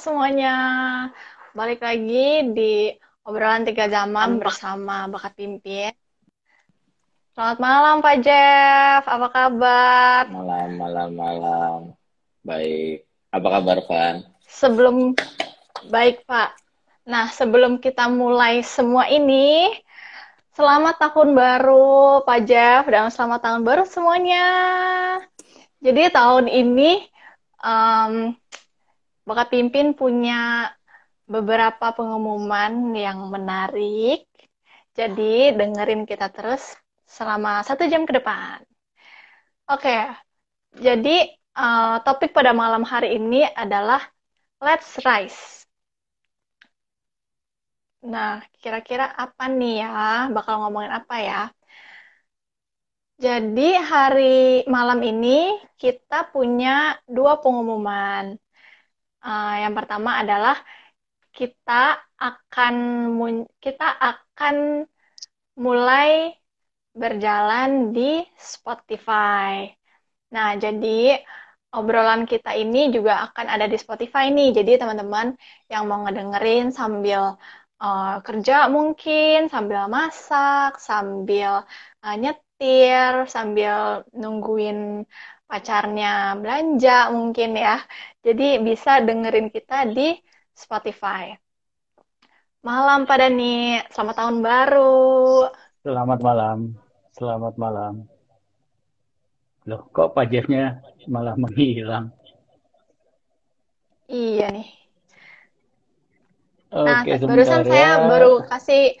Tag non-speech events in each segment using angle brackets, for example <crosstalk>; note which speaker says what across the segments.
Speaker 1: Semuanya. Balik lagi di obrolan tiga zaman bersama Bakat Pimpin. Selamat malam Pak Jeff, apa kabar?
Speaker 2: Malam, malam, malam. Baik. Apa kabar, Van?
Speaker 1: Sebelum baik Pak. Nah, sebelum kita mulai semua ini, selamat tahun baru Pak Jeff dan selamat tahun baru semuanya. Jadi tahun ini um, Bakat Pimpin punya beberapa pengumuman yang menarik. Jadi dengerin kita terus selama satu jam ke depan. Oke, jadi uh, topik pada malam hari ini adalah Let's Rise. Nah, kira-kira apa nih ya? Bakal ngomongin apa ya? Jadi hari malam ini kita punya dua pengumuman. Uh, yang pertama adalah kita akan kita akan mulai berjalan di Spotify. Nah, jadi obrolan kita ini juga akan ada di Spotify nih. Jadi teman-teman yang mau ngedengerin sambil uh, kerja mungkin, sambil masak, sambil uh, nyetir, sambil nungguin pacarnya belanja mungkin ya. Jadi bisa dengerin kita di Spotify. Malam pada nih, selamat tahun baru.
Speaker 3: Selamat malam, selamat malam. Loh, kok Pak Jeffnya malah menghilang?
Speaker 1: Iya nih.
Speaker 3: Nah, Oke,
Speaker 1: barusan ya. saya baru kasih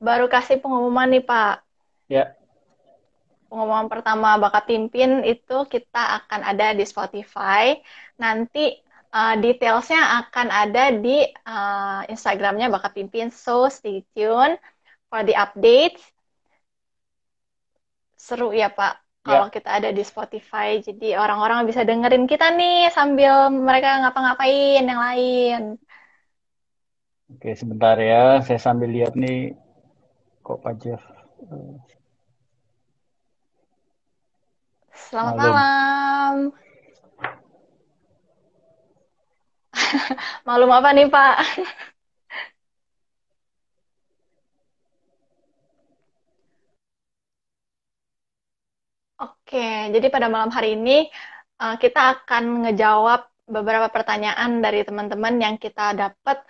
Speaker 1: baru kasih pengumuman nih Pak.
Speaker 3: Ya
Speaker 1: pengumuman pertama bakat pimpin itu kita akan ada di Spotify. Nanti uh, detailsnya akan ada di uh, Instagramnya bakat pimpin. So stay tune for the updates. Seru ya Pak kalau ya. kita ada di Spotify. Jadi orang-orang bisa dengerin kita nih sambil mereka ngapa-ngapain yang lain.
Speaker 3: Oke, sebentar ya. Saya sambil lihat nih kok Pak Jeff eh,
Speaker 1: Selamat malam. malam. <laughs> Malum apa nih, Pak? Oke, jadi pada malam hari ini uh, kita akan ngejawab beberapa pertanyaan dari teman-teman yang kita dapat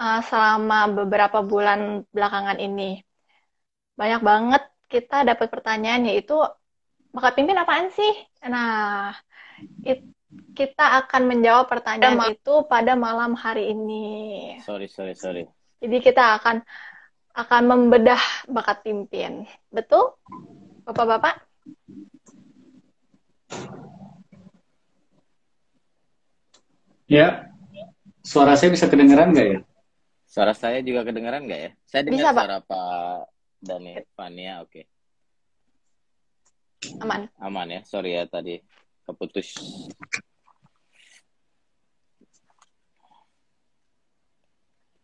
Speaker 1: uh, selama beberapa bulan belakangan ini. Banyak banget kita dapat pertanyaan yaitu bakat pimpin apaan sih? Nah, it, kita akan menjawab pertanyaan ya, itu pada malam hari ini.
Speaker 2: Sorry, sorry, sorry.
Speaker 1: Jadi kita akan akan membedah bakat pimpin. Betul? Bapak-bapak?
Speaker 3: Ya. Suara saya bisa kedengeran nggak ya?
Speaker 2: Suara saya juga kedengeran nggak ya? Saya dengar bisa, suara Pak, Pak Dani Fania, oke. Okay.
Speaker 1: Aman.
Speaker 2: Aman ya. Sorry ya tadi keputus.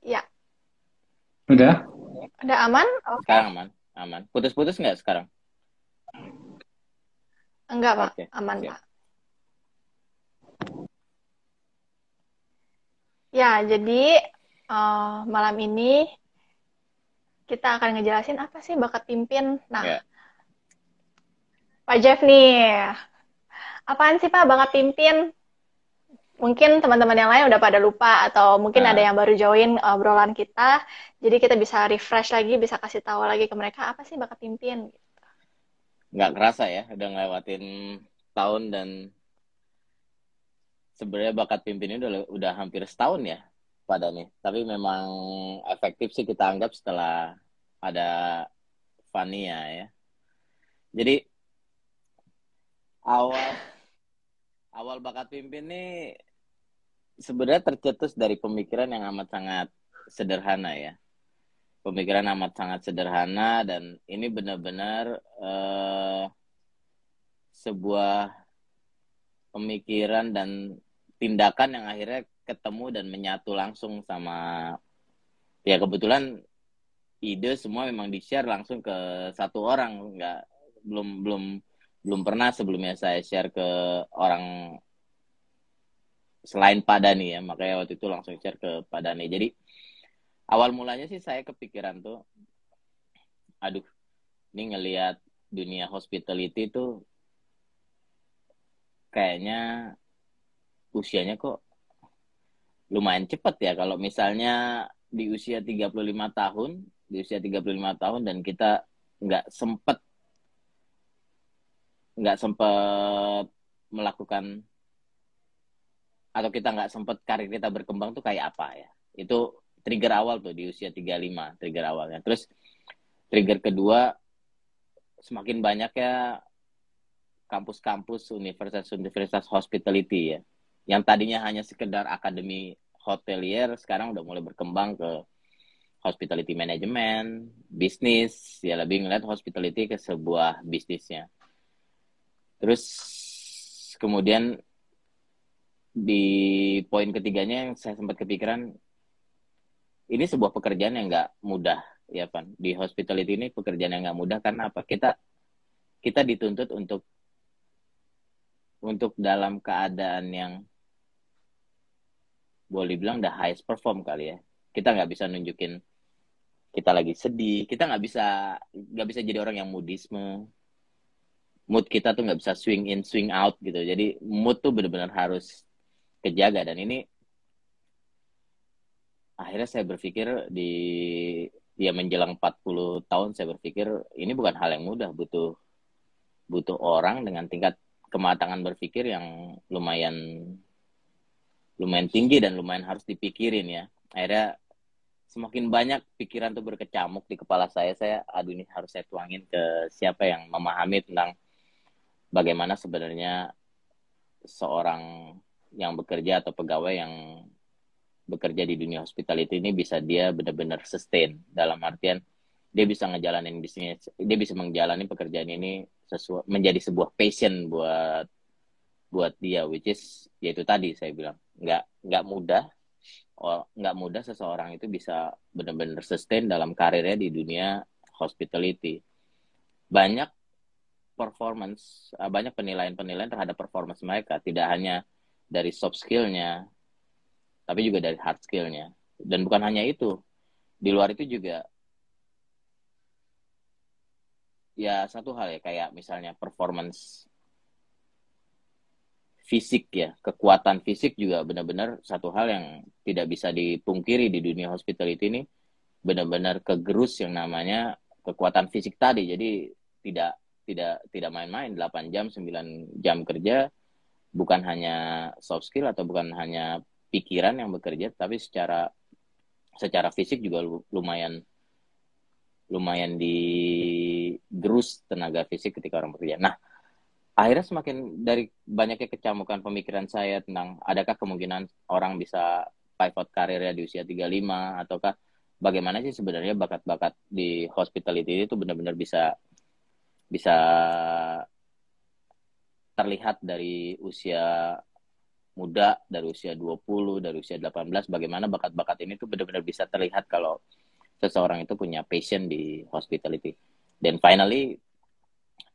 Speaker 1: Ya.
Speaker 3: Udah?
Speaker 1: Udah aman?
Speaker 2: Okay. Sekarang aman. Aman. Putus-putus nggak sekarang?
Speaker 1: Enggak, Pak. Okay. Aman, Siap. Pak. Ya, jadi uh, malam ini kita akan ngejelasin apa sih bakat pimpin. Nah, yeah. Pak Jeff nih, apaan sih Pak bakat pimpin? Mungkin teman-teman yang lain udah pada lupa atau mungkin nah. ada yang baru join obrolan kita, jadi kita bisa refresh lagi, bisa kasih tahu lagi ke mereka apa sih bakat pimpin.
Speaker 2: Nggak kerasa ya, udah ngelewatin tahun dan sebenarnya bakat pimpin ini udah, udah hampir setahun ya pada nih. Tapi memang efektif sih kita anggap setelah ada Fania ya. Jadi awal awal bakat pimpin nih sebenarnya tercetus dari pemikiran yang amat sangat sederhana ya. Pemikiran amat sangat sederhana dan ini benar-benar uh, sebuah pemikiran dan tindakan yang akhirnya ketemu dan menyatu langsung sama ya kebetulan ide semua memang di share langsung ke satu orang nggak belum belum belum pernah sebelumnya saya share ke orang selain Pak Dani ya. Makanya waktu itu langsung share ke Pak Dani. Jadi awal mulanya sih saya kepikiran tuh aduh ini ngelihat dunia hospitality tuh kayaknya usianya kok lumayan cepet ya. Kalau misalnya di usia 35 tahun di usia 35 tahun dan kita nggak sempet nggak sempet melakukan atau kita nggak sempet karir kita berkembang tuh kayak apa ya? Itu trigger awal tuh di usia 35 trigger awalnya. Terus trigger kedua semakin banyak ya kampus-kampus universitas-universitas hospitality ya. Yang tadinya hanya sekedar akademi hotelier sekarang udah mulai berkembang ke hospitality management, bisnis, ya lebih ngeliat hospitality ke sebuah bisnisnya. Terus kemudian di poin ketiganya yang saya sempat kepikiran ini sebuah pekerjaan yang nggak mudah ya pan di hospitality ini pekerjaan yang nggak mudah karena apa? Kita kita dituntut untuk untuk dalam keadaan yang boleh bilang the highest perform kali ya. Kita nggak bisa nunjukin kita lagi sedih kita nggak bisa nggak bisa jadi orang yang moodisme mood kita tuh nggak bisa swing in swing out gitu. Jadi mood tuh benar-benar harus kejaga. Dan ini akhirnya saya berpikir di ya menjelang 40 tahun saya berpikir ini bukan hal yang mudah. Butuh butuh orang dengan tingkat kematangan berpikir yang lumayan lumayan tinggi dan lumayan harus dipikirin ya. Akhirnya semakin banyak pikiran tuh berkecamuk di kepala saya saya aduh ini harus saya tuangin ke siapa yang memahami tentang bagaimana sebenarnya seorang yang bekerja atau pegawai yang bekerja di dunia hospitality ini bisa dia benar-benar sustain. Dalam artian dia bisa ngejalanin bisnis dia bisa menjalani pekerjaan ini sesuai menjadi sebuah passion buat buat dia which is yaitu tadi saya bilang. Nggak nggak mudah nggak mudah seseorang itu bisa benar-benar sustain dalam karirnya di dunia hospitality. Banyak performance banyak penilaian-penilaian terhadap performance mereka. Tidak hanya dari soft skillnya, tapi juga dari hard skillnya. Dan bukan hanya itu, di luar itu juga ya satu hal ya kayak misalnya performance fisik ya kekuatan fisik juga benar-benar satu hal yang tidak bisa dipungkiri di dunia hospitality ini. Benar-benar kegerus yang namanya kekuatan fisik tadi. Jadi tidak tidak tidak main-main 8 jam 9 jam kerja bukan hanya soft skill atau bukan hanya pikiran yang bekerja tapi secara secara fisik juga lumayan lumayan digerus tenaga fisik ketika orang bekerja. Nah, akhirnya semakin dari banyaknya kecamukan pemikiran saya tentang adakah kemungkinan orang bisa pivot karirnya di usia 35 ataukah bagaimana sih sebenarnya bakat-bakat di hospitality itu benar-benar bisa bisa terlihat dari usia muda, dari usia 20, dari usia 18, bagaimana bakat-bakat ini tuh benar-benar bisa terlihat kalau seseorang itu punya passion di hospitality. Dan finally,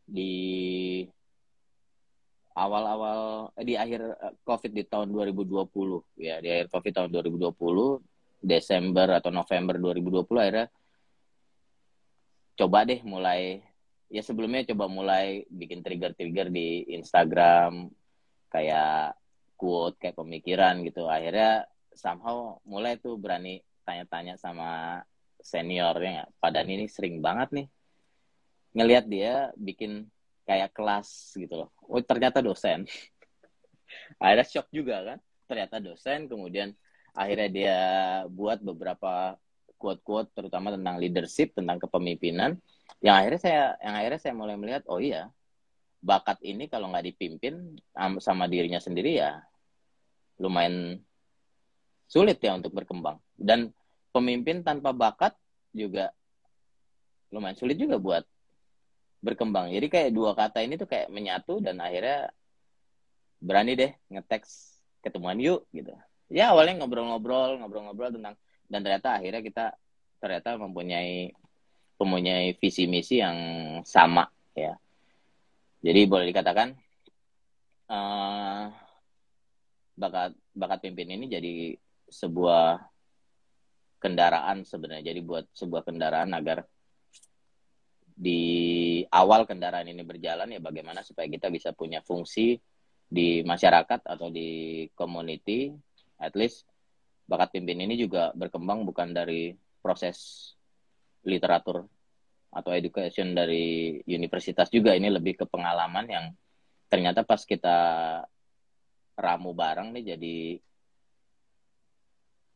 Speaker 2: di awal-awal, eh, di akhir eh, COVID di tahun 2020, ya, di akhir COVID tahun 2020, Desember atau November 2020, akhirnya coba deh mulai ya sebelumnya coba mulai bikin trigger-trigger di Instagram kayak quote kayak pemikiran gitu. Akhirnya somehow mulai tuh berani tanya-tanya sama seniornya padahal ini sering banget nih. Ngelihat dia bikin kayak kelas gitu loh. Oh ternyata dosen. <laughs> Akhirnya shock juga kan? Ternyata dosen kemudian akhirnya dia buat beberapa quote-quote terutama tentang leadership tentang kepemimpinan yang akhirnya saya yang akhirnya saya mulai melihat oh iya bakat ini kalau nggak dipimpin sama dirinya sendiri ya lumayan sulit ya untuk berkembang. Dan pemimpin tanpa bakat juga lumayan sulit juga buat berkembang. Jadi kayak dua kata ini tuh kayak menyatu dan akhirnya berani deh ngeteks ketemuan yuk gitu. Ya awalnya ngobrol-ngobrol ngobrol-ngobrol tentang dan ternyata akhirnya kita ternyata mempunyai mempunyai visi misi yang sama ya. Jadi boleh dikatakan uh, bakat bakat pimpin ini jadi sebuah kendaraan sebenarnya. Jadi buat sebuah kendaraan agar di awal kendaraan ini berjalan ya bagaimana supaya kita bisa punya fungsi di masyarakat atau di community at least bakat pimpin ini juga berkembang bukan dari proses literatur atau education dari universitas juga ini lebih ke pengalaman yang ternyata pas kita ramu bareng nih jadi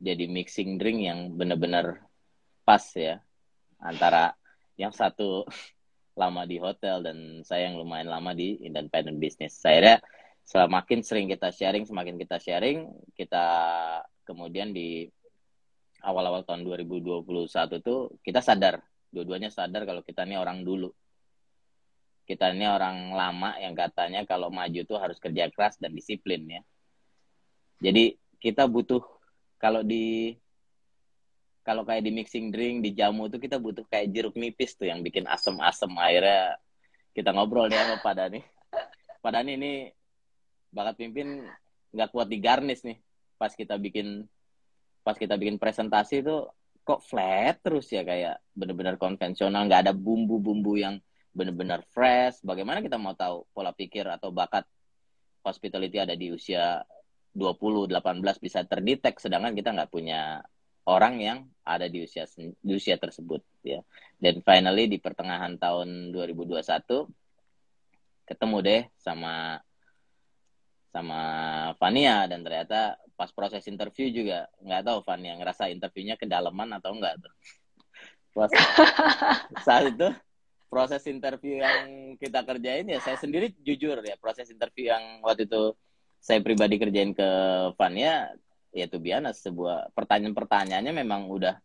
Speaker 2: jadi mixing drink yang benar-benar pas ya antara yang satu <laughs> lama di hotel dan saya yang lumayan lama di independent business. Saya semakin sering kita sharing, semakin kita sharing, kita kemudian di awal-awal tahun 2021 tuh kita sadar, dua-duanya sadar kalau kita ini orang dulu. Kita ini orang lama yang katanya kalau maju tuh harus kerja keras dan disiplin ya. Jadi kita butuh kalau di kalau kayak di mixing drink di jamu tuh kita butuh kayak jeruk nipis tuh yang bikin asem-asem akhirnya kita ngobrol deh sama Pak Dani. Pak Dani ini bakat pimpin nggak kuat di garnish nih pas kita bikin pas kita bikin presentasi itu kok flat terus ya kayak bener-bener konvensional nggak ada bumbu-bumbu yang bener-bener fresh bagaimana kita mau tahu pola pikir atau bakat hospitality ada di usia 20, 18 bisa terdetek sedangkan kita nggak punya orang yang ada di usia di usia tersebut ya. Dan finally di pertengahan tahun 2021 ketemu deh sama sama Fania dan ternyata pas proses interview juga nggak tahu Fania ngerasa interviewnya kedalaman atau enggak tuh. Pas, <laughs> saat itu proses interview yang kita kerjain ya saya sendiri jujur ya proses interview yang waktu itu saya pribadi kerjain ke Vania ya tuh biasa sebuah pertanyaan-pertanyaannya memang udah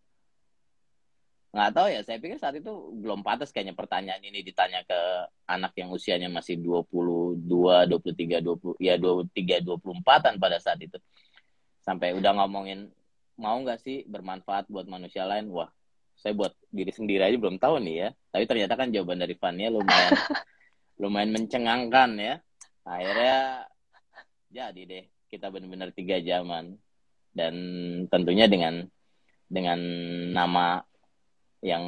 Speaker 2: nggak tahu ya saya pikir saat itu belum pantas kayaknya pertanyaan ini ditanya ke anak yang usianya masih 22, 23, 20 ya 23, 24an pada saat itu. Sampai udah ngomongin mau nggak sih bermanfaat buat manusia lain? Wah, saya buat diri sendiri aja belum tahu nih ya. Tapi ternyata kan jawaban dari Fania lumayan <laughs> lumayan mencengangkan ya. Akhirnya jadi deh kita benar-benar tiga zaman dan tentunya dengan dengan nama yang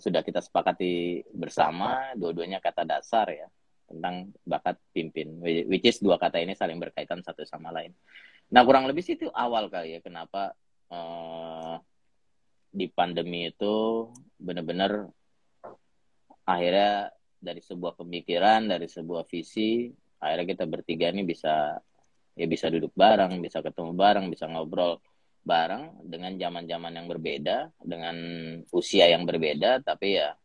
Speaker 2: sudah kita sepakati bersama dua-duanya kata dasar ya tentang bakat pimpin which is dua kata ini saling berkaitan satu sama lain. Nah kurang lebih sih itu awal kali ya kenapa uh, di pandemi itu benar-benar akhirnya dari sebuah pemikiran dari sebuah visi akhirnya kita bertiga ini bisa ya bisa duduk bareng, bisa ketemu bareng, bisa ngobrol bareng dengan zaman-zaman yang berbeda, dengan usia yang berbeda, tapi ya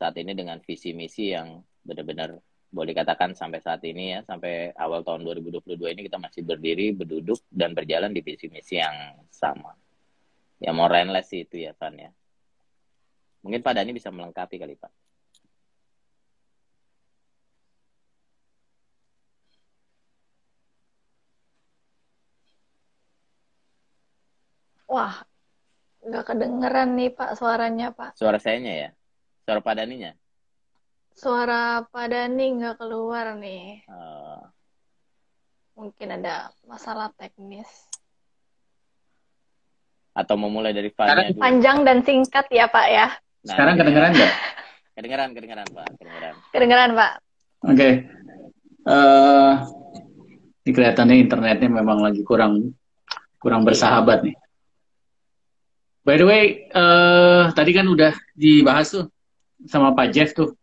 Speaker 2: saat ini dengan visi misi yang benar-benar boleh dikatakan sampai saat ini ya, sampai awal tahun 2022 ini kita masih berdiri, berduduk, dan berjalan di visi misi yang sama. Ya more and less itu ya, Van ya. Mungkin Pak Dhani bisa melengkapi kali Pak.
Speaker 1: Wah, nggak kedengeran nih Pak suaranya Pak.
Speaker 2: Suara sayanya ya? Suara padaninya?
Speaker 1: Suara padani nggak keluar nih.
Speaker 2: Uh.
Speaker 1: Mungkin ada masalah teknis.
Speaker 2: Atau mau mulai dari
Speaker 1: dulu? Panjang dan singkat ya Pak ya.
Speaker 3: Nah, Sekarang kedengeran nggak? <laughs>
Speaker 2: Kedengeran, kedengeran Pak. Kedengeran.
Speaker 1: Kedengeran Pak.
Speaker 3: Oke. Okay. Uh, eh, ini kelihatannya internetnya memang lagi kurang kurang bersahabat nih. By the way, uh, tadi kan udah dibahas tuh sama Pak Jeff tuh.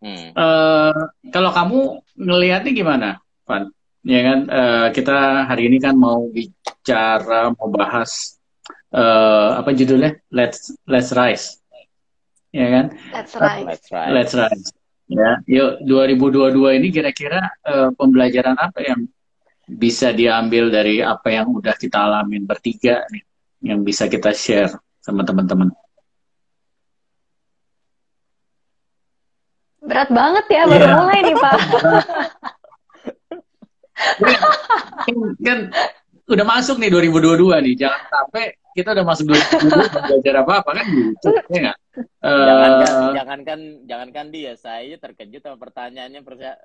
Speaker 3: Hmm. Uh, kalau kamu ngelihatnya gimana, Van? Ya kan, uh, kita hari ini kan mau bicara, mau bahas uh, apa judulnya? Let's Let's Rise. Ya kan?
Speaker 1: Let's Rise.
Speaker 2: Let's Rise.
Speaker 3: Let's Rise. Ya, yuk 2022 ini kira-kira uh, pembelajaran apa yang bisa diambil dari apa yang udah kita alamin bertiga nih? Yang bisa kita share sama teman-teman?
Speaker 1: Berat banget ya baru yeah. mulai nih Pak.
Speaker 3: kan, kan udah masuk nih 2022 nih. Jangan sampai kita udah masuk 2022 belajar apa-apa kan gitu. Ya nggak?
Speaker 2: Jangankan,
Speaker 3: Eh,
Speaker 2: jangankan, jangankan dia, saya terkejut sama pertanyaannya. Persa-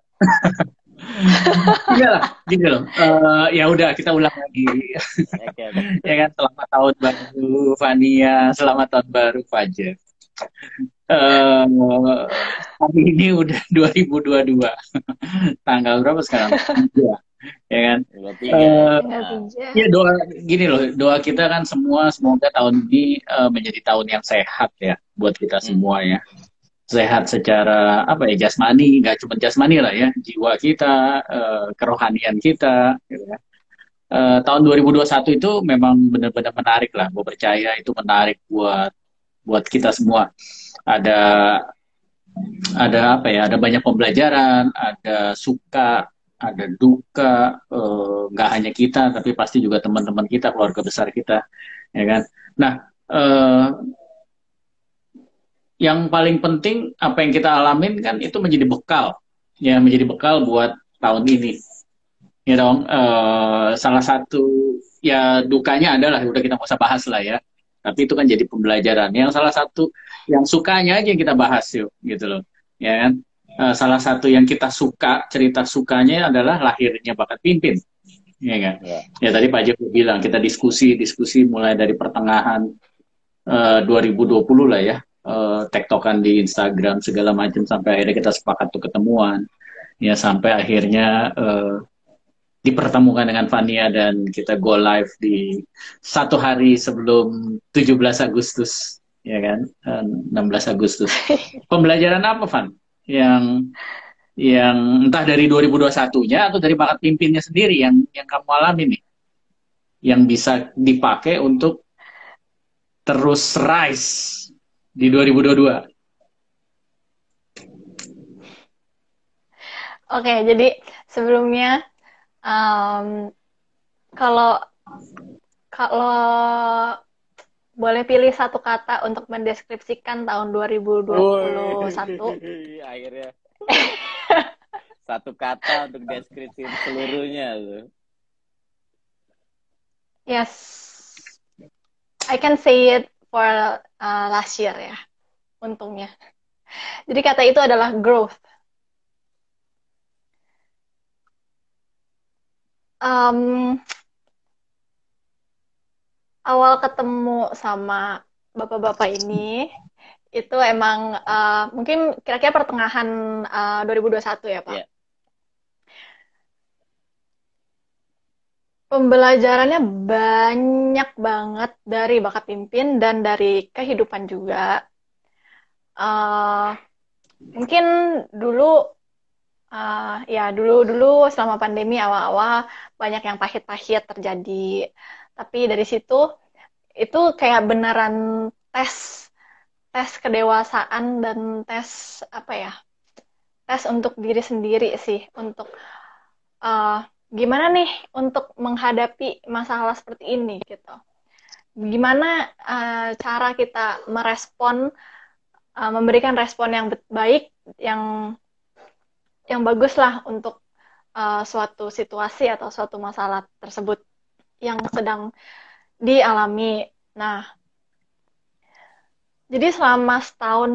Speaker 3: Iya lah, gini loh. Eh, ya udah kita ulang lagi.
Speaker 2: Oke, oke. <laughs>
Speaker 3: ya kan selamat tahun baru Fania, selamat tahun baru Fajar. Eh, hari ini udah <laughs> 2022. Tanggal berapa sekarang? Ya kan?
Speaker 2: Tiga.
Speaker 3: ya doa gini loh, doa kita kan semua semoga tahun ini eh, menjadi tahun yang sehat ya buat kita
Speaker 2: Hmm.
Speaker 3: semua ya. Sehat secara apa ya jasmani, nggak cuma jasmani lah ya, jiwa kita, eh, kerohanian kita, gitu ya. Eh, tahun 2021 itu memang benar-benar menarik lah. Gue percaya itu menarik buat buat kita semua. Ada ada apa ya? Ada banyak pembelajaran, ada suka, ada duka. eh, nggak hanya kita, tapi pasti juga teman-teman kita, keluarga besar kita, ya kan? Nah, eh, yang paling penting apa yang kita alamin kan itu menjadi bekal, ya menjadi bekal buat tahun ini. Ya dong eh, salah satu ya dukanya adalah udah kita nggak usah bahas lah ya. Tapi itu kan jadi pembelajaran. Yang salah satu yang sukanya aja yang kita bahas yuk gitu loh. Ya kan? Eh, salah satu yang kita suka cerita sukanya adalah lahirnya bakat pimpin. Ya kan?
Speaker 2: Ya.
Speaker 3: ya tadi Pak Joko bilang kita diskusi diskusi mulai dari pertengahan eh, 2020 lah ya eh, tektokan di Instagram segala macam sampai akhirnya kita sepakat tuh ketemuan. Ya sampai akhirnya eh, dipertemukan dengan Fania dan kita go live di satu hari sebelum 17 Agustus ya kan? Eh, 16 Agustus. <laughs> Pembelajaran apa Van yang yang entah dari 2021-nya atau dari bakat pimpinnya sendiri yang yang kamu alami nih? Yang bisa dipakai untuk terus rise di 2022
Speaker 1: Oke, jadi sebelumnya em, kalau kalau boleh pilih satu kata untuk mendeskripsikan tahun 2021.
Speaker 2: Woi, <laughs> akhirnya. <laughs> Satu kata untuk deskripsi seluruhnya tuh.
Speaker 1: Yes, I can say it for uh, last year ya, untungnya. Jadi kata itu adalah growth. Em, awal ketemu sama bapak-bapak ini itu emang uh, mungkin kira-kira pertengahan uh, 2021 ya Pak.
Speaker 2: Iya.
Speaker 1: Pembelajarannya banyak banget dari bakat pimpin dan dari kehidupan juga. Uh, mungkin dulu uh, ya dulu-dulu selama pandemi awal-awal banyak yang pahit-pahit terjadi. Tapi dari situ itu kayak beneran tes tes kedewasaan dan tes apa ya tes untuk diri sendiri sih untuk uh, gimana nih untuk menghadapi masalah seperti ini gitu? Gimana uh, cara kita merespon uh, memberikan respon yang baik yang yang bagus lah untuk uh, suatu situasi atau suatu masalah tersebut yang sedang dialami. Nah jadi selama setahun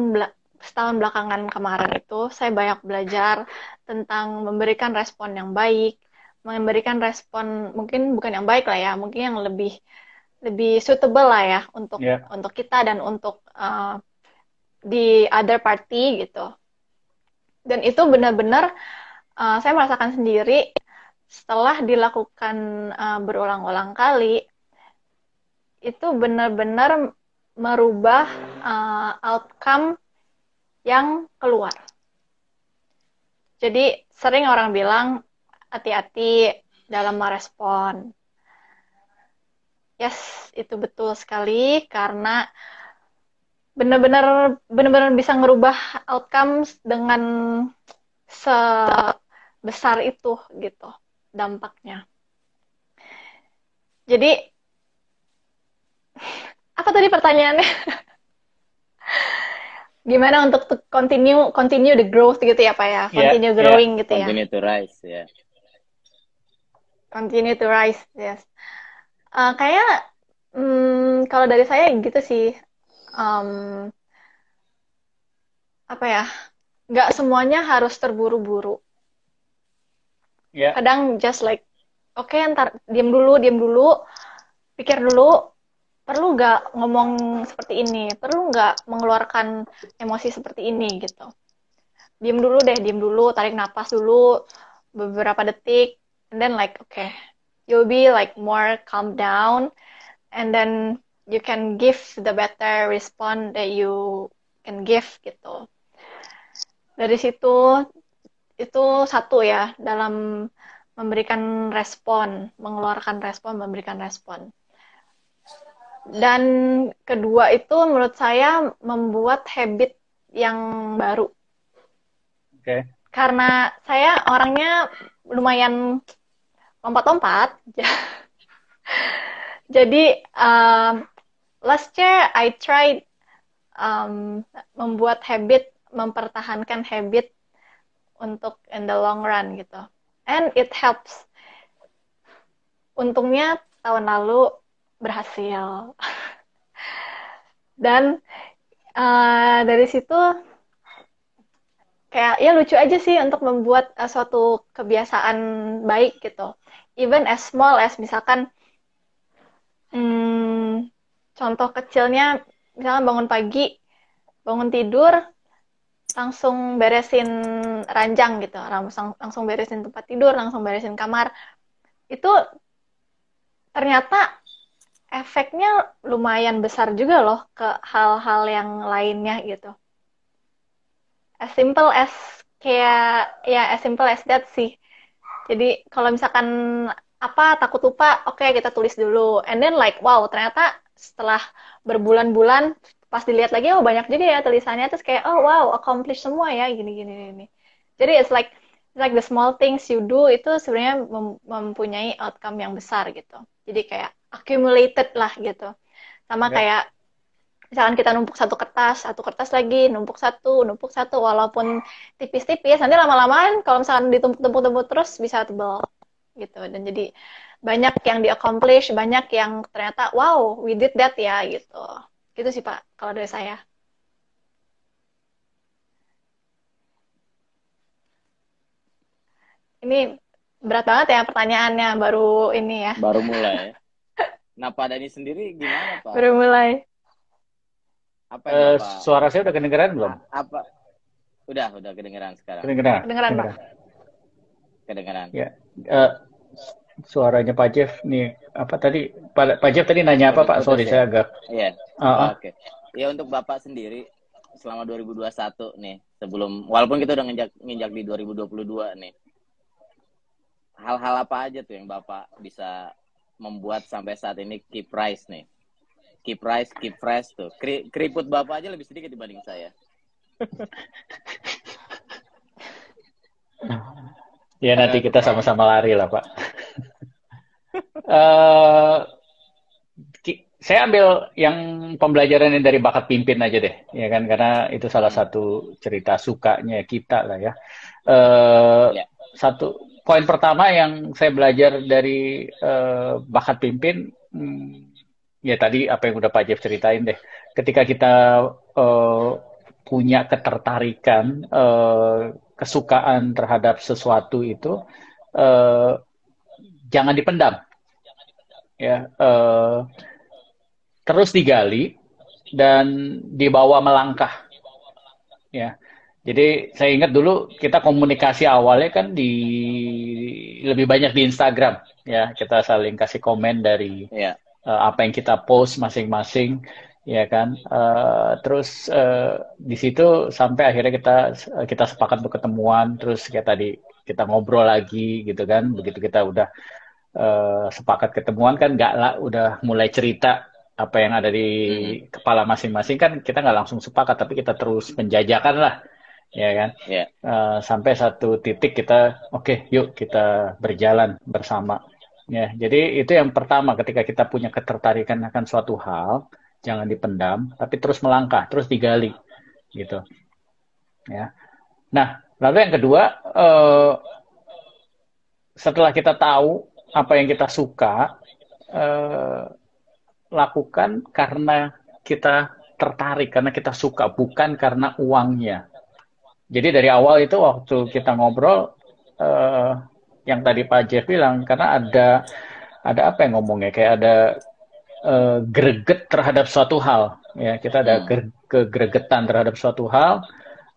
Speaker 1: setahun belakangan kemarin itu saya banyak belajar tentang memberikan respon yang baik, memberikan respon mungkin bukan yang baik lah ya, mungkin yang lebih lebih suitable lah ya untuk
Speaker 3: Yeah.
Speaker 1: untuk kita dan untuk uh, di other party gitu. Dan itu benar-benar uh, saya merasakan sendiri setelah dilakukan uh, berulang-ulang kali itu benar-benar merubah uh, outcome yang keluar. Jadi sering orang bilang hati-hati dalam merespon. Yes, itu betul sekali karena benar-benar benar-benar bisa ngerubah outcomes dengan sebesar itu gitu dampaknya. Jadi apa tadi pertanyaannya? <laughs> Gimana untuk continue continue the growth gitu ya Pak ya?
Speaker 3: Yeah,
Speaker 1: Continue
Speaker 3: yeah.
Speaker 1: growing gitu ya.
Speaker 2: Continue to rise ya.
Speaker 1: Continue to rise yes. Uh, kayak um, kalau dari saya gitu sih um, apa ya nggak semuanya harus terburu-buru. Yeah. kadang just like oke okay, ntar diam dulu diam dulu pikir dulu perlu nggak ngomong seperti ini? Perlu nggak mengeluarkan emosi seperti ini gitu. Diam dulu deh diam dulu tarik nafas dulu beberapa detik and then like okay you'll be like more calm down and then you can give the better response that you can give gitu dari situ itu satu ya dalam memberikan respon, mengeluarkan respon, memberikan respon. Dan kedua itu menurut saya membuat habit yang baru. Oke. Okay. Karena saya orangnya lumayan lompat-lompat. <laughs> Jadi um, last year I tried um, membuat habit mempertahankan habit untuk in the long run gitu. And it helps. Untungnya tahun lalu berhasil. <laughs> Dan uh, dari situ kayak ya lucu aja sih untuk membuat uh, suatu kebiasaan baik gitu. Even as small as misalkan hmm, contoh kecilnya misalkan bangun pagi, bangun tidur, langsung beresin ranjang gitu, langsung langsung beresin tempat tidur, langsung beresin kamar. Itu ternyata efeknya lumayan besar juga loh ke hal-hal yang lainnya gitu. As simple as kayak ya as simple as that sih. Jadi kalau misalkan apa takut lupa, oke okay, kita tulis dulu. And then like wow ternyata setelah berbulan-bulan pas dilihat lagi oh banyak juga ya tulisannya terus kayak oh wow accomplish semua ya gini gini gini jadi it's like it's like the small things you do itu sebenarnya mem mempunyai outcome yang besar gitu jadi kayak accumulated lah gitu sama yeah. kayak misalkan kita numpuk satu kertas satu kertas lagi numpuk satu numpuk satu walaupun tipis-tipis nanti lama-lama kalau misalkan ditumpuk-tumpuk-tumpuk terus bisa tebal gitu dan jadi banyak yang di accomplish banyak yang ternyata wow we did that ya gitu Gitu sih Pak, kalau dari saya. Ini berat banget ya pertanyaannya, baru ini ya.
Speaker 2: Baru mulai. <laughs> nah, Pak Dani sendiri gimana Pak?
Speaker 1: Baru mulai.
Speaker 3: Apa uh, Suara saya udah kedengeran belum?
Speaker 2: Apa? Udah, udah kedengeran sekarang.
Speaker 3: Kedengeran.
Speaker 1: Kedengeran, Pak.
Speaker 2: Kedengeran.
Speaker 3: Ya. Uh, suaranya Pak Jeff nih apa tadi Pak, Pak Jeff tadi nanya apa Pak? Sorry ya? saya agak.
Speaker 2: Iya. Uh -uh. Oke. Okay. Ya untuk Bapak sendiri selama 2021 nih sebelum walaupun kita udah nginjak nginjak di 2022 nih. Hal-hal apa aja tuh yang Bapak bisa membuat sampai saat ini keep price nih? Keep price, keep fresh tuh. Kri keriput Bapak aja lebih sedikit dibanding saya. <laughs>
Speaker 3: ya nanti kita sama-sama lari lah Pak <laughs> uh, saya ambil yang pembelajaran ini dari bakat pimpin aja deh, ya kan? Karena itu salah satu cerita sukanya kita lah ya. Uh, ya. Satu poin pertama yang saya belajar dari uh, bakat pimpin, hmm, ya tadi apa yang udah Pak Jeff ceritain deh. Ketika kita uh, punya ketertarikan, uh, kesukaan terhadap sesuatu itu, uh, jangan dipendam ya uh, terus digali dan dibawa melangkah ya jadi saya ingat dulu kita komunikasi awalnya kan di lebih banyak di Instagram ya kita saling kasih komen dari yeah. Uh, apa yang kita post masing-masing ya kan uh, terus uh, di situ sampai akhirnya kita kita sepakat untuk ketemuan terus kayak tadi kita ngobrol lagi gitu kan begitu kita udah uh, sepakat ketemuan kan nggak lah udah mulai cerita apa yang ada di hmm. kepala masing-masing kan kita nggak langsung sepakat tapi kita terus menjajakan lah ya kan yeah. Ya. uh, sampai satu titik kita oke okay, yuk kita berjalan bersama ya jadi itu yang pertama ketika kita punya ketertarikan akan suatu hal jangan dipendam tapi terus melangkah terus digali gitu. Ya. Nah lalu yang kedua uh, setelah kita tahu apa yang kita suka uh, lakukan karena kita tertarik karena kita suka bukan karena uangnya. Jadi dari awal itu waktu kita ngobrol uh, yang tadi Pak Jeff bilang karena ada ada apa yang ngomongnya? Kayak ada uh, greget terhadap suatu hal. Ya kita ada hmm. kegregetan terhadap suatu hal.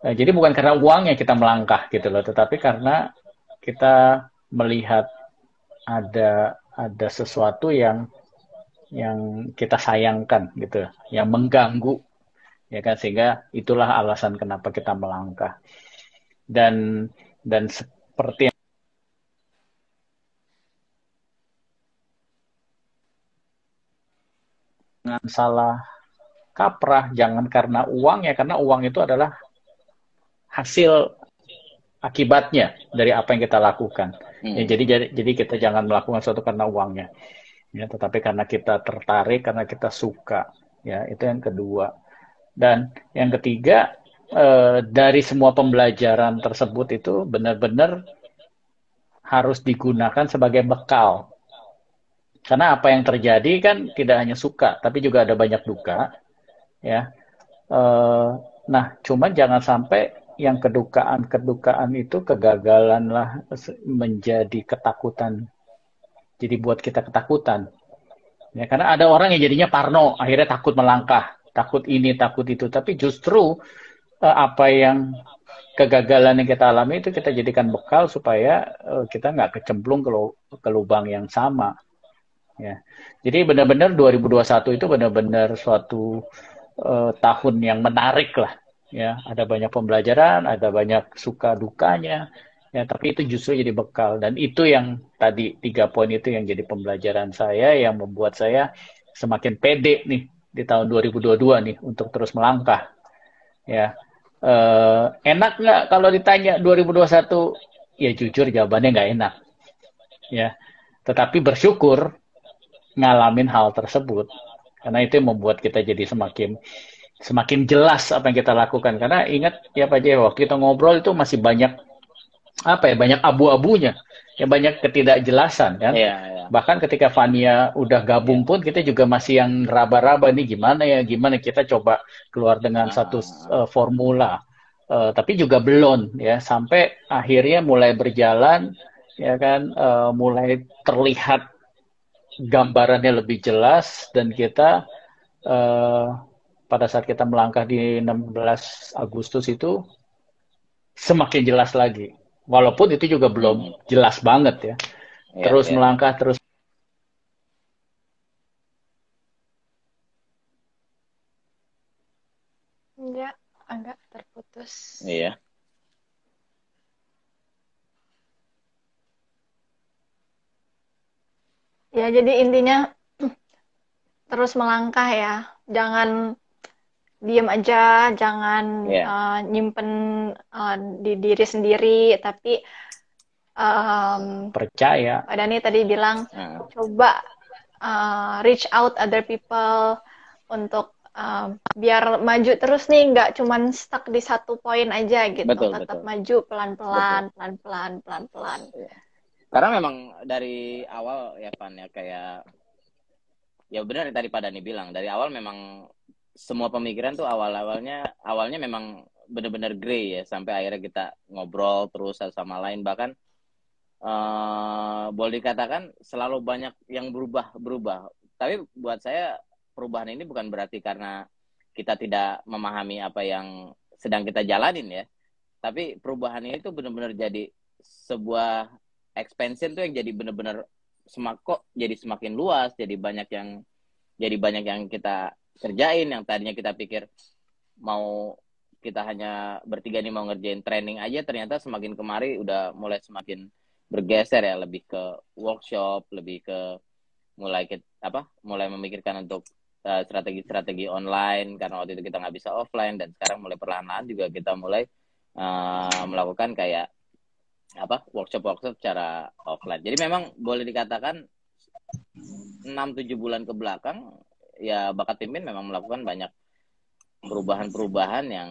Speaker 3: Uh, jadi bukan karena uangnya kita melangkah gitu loh tetapi karena kita melihat ada ada sesuatu yang yang kita sayangkan gitu yang mengganggu ya kan? Sehingga itulah alasan kenapa kita melangkah. Dan dan seperti jangan salah kaprah jangan karena uang ya karena uang itu adalah hasil akibatnya dari apa yang kita lakukan hmm. ya, jadi jadi jadi kita jangan melakukan sesuatu karena uangnya ya tetapi karena kita tertarik karena kita suka ya itu yang kedua dan yang ketiga, eh, dari semua pembelajaran tersebut itu benar-benar harus digunakan sebagai bekal. Karena apa yang terjadi kan tidak hanya suka, tapi juga ada banyak duka. Ya, eh, nah, cuman jangan sampai yang kedukaan-kedukaan itu kegagalanlah menjadi ketakutan. Jadi buat kita ketakutan. Ya, karena ada orang yang jadinya parno, akhirnya takut melangkah takut ini, takut itu. Tapi justru uh, apa yang kegagalan yang kita alami itu kita jadikan bekal supaya uh, kita nggak kecemplung ke, ke lubang yang sama. Ya. Jadi benar-benar 2021 itu benar-benar suatu uh, tahun yang menarik lah. Ya, ada banyak pembelajaran, ada banyak suka dukanya. Ya, tapi itu justru jadi bekal dan itu yang tadi tiga poin itu yang jadi pembelajaran saya yang membuat saya semakin pede nih di tahun 2022 nih untuk terus melangkah. Ya, eh, enak nggak kalau ditanya 2021? Ya jujur jawabannya nggak enak. Ya, tetapi bersyukur ngalamin hal tersebut karena itu yang membuat kita jadi semakin semakin jelas apa yang kita lakukan. Karena ingat ya Pak waktu kita ngobrol itu masih banyak apa ya banyak abu-abunya ya banyak ketidakjelasan kan. Yeah, yeah. Bahkan ketika Fania udah gabung pun kita juga masih yang raba-raba nih gimana ya gimana kita coba keluar dengan ah. satu uh, formula. Uh, tapi juga belum ya sampai akhirnya mulai berjalan ya kan uh, mulai terlihat gambarannya lebih jelas dan kita uh, pada saat kita melangkah di 16 Agustus itu semakin jelas lagi walaupun itu juga belum jelas banget ya. ya terus ya. melangkah terus
Speaker 1: Enggak, agak terputus.
Speaker 2: Iya.
Speaker 1: Ya, jadi intinya <clears throat> terus melangkah ya. Jangan diem aja, jangan yeah. Iya. uh, nyimpen uh, di diri sendiri, tapi um,
Speaker 3: percaya.
Speaker 1: Pak Dani tadi bilang uh. coba uh, reach out other people untuk uh, biar maju terus nih, nggak cuman stuck di satu poin aja gitu, betul, tetap betul. maju pelan-pelan, pelan-pelan, pelan-pelan.
Speaker 2: Yeah. Karena memang dari awal ya Pan ya kayak ya benar tadi Pak Dani bilang. Dari awal memang semua pemikiran tuh awal-awalnya awalnya memang benar-benar grey ya. Sampai akhirnya kita ngobrol terus sama lain. Bahkan uh, boleh dikatakan selalu banyak yang berubah berubah tapi buat saya perubahan ini bukan berarti karena kita tidak memahami apa yang sedang kita jalanin ya. Tapi perubahan ini tuh benar-benar jadi sebuah expansion tuh yang jadi benar-benar semak kok jadi semakin luas jadi banyak yang jadi banyak yang kita kerjain yang tadinya kita pikir mau kita hanya bertiga nih mau ngerjain training aja ternyata semakin kemari udah mulai semakin bergeser ya lebih ke workshop lebih ke mulai ke, apa mulai memikirkan untuk uh, strategi-strategi online karena waktu itu kita nggak bisa offline dan sekarang mulai perlahan-lahan juga kita mulai uh, melakukan kayak apa workshop-workshop secara offline. Jadi memang boleh dikatakan 6-7 bulan ke belakang ya bakat pimpin memang melakukan banyak perubahan-perubahan yang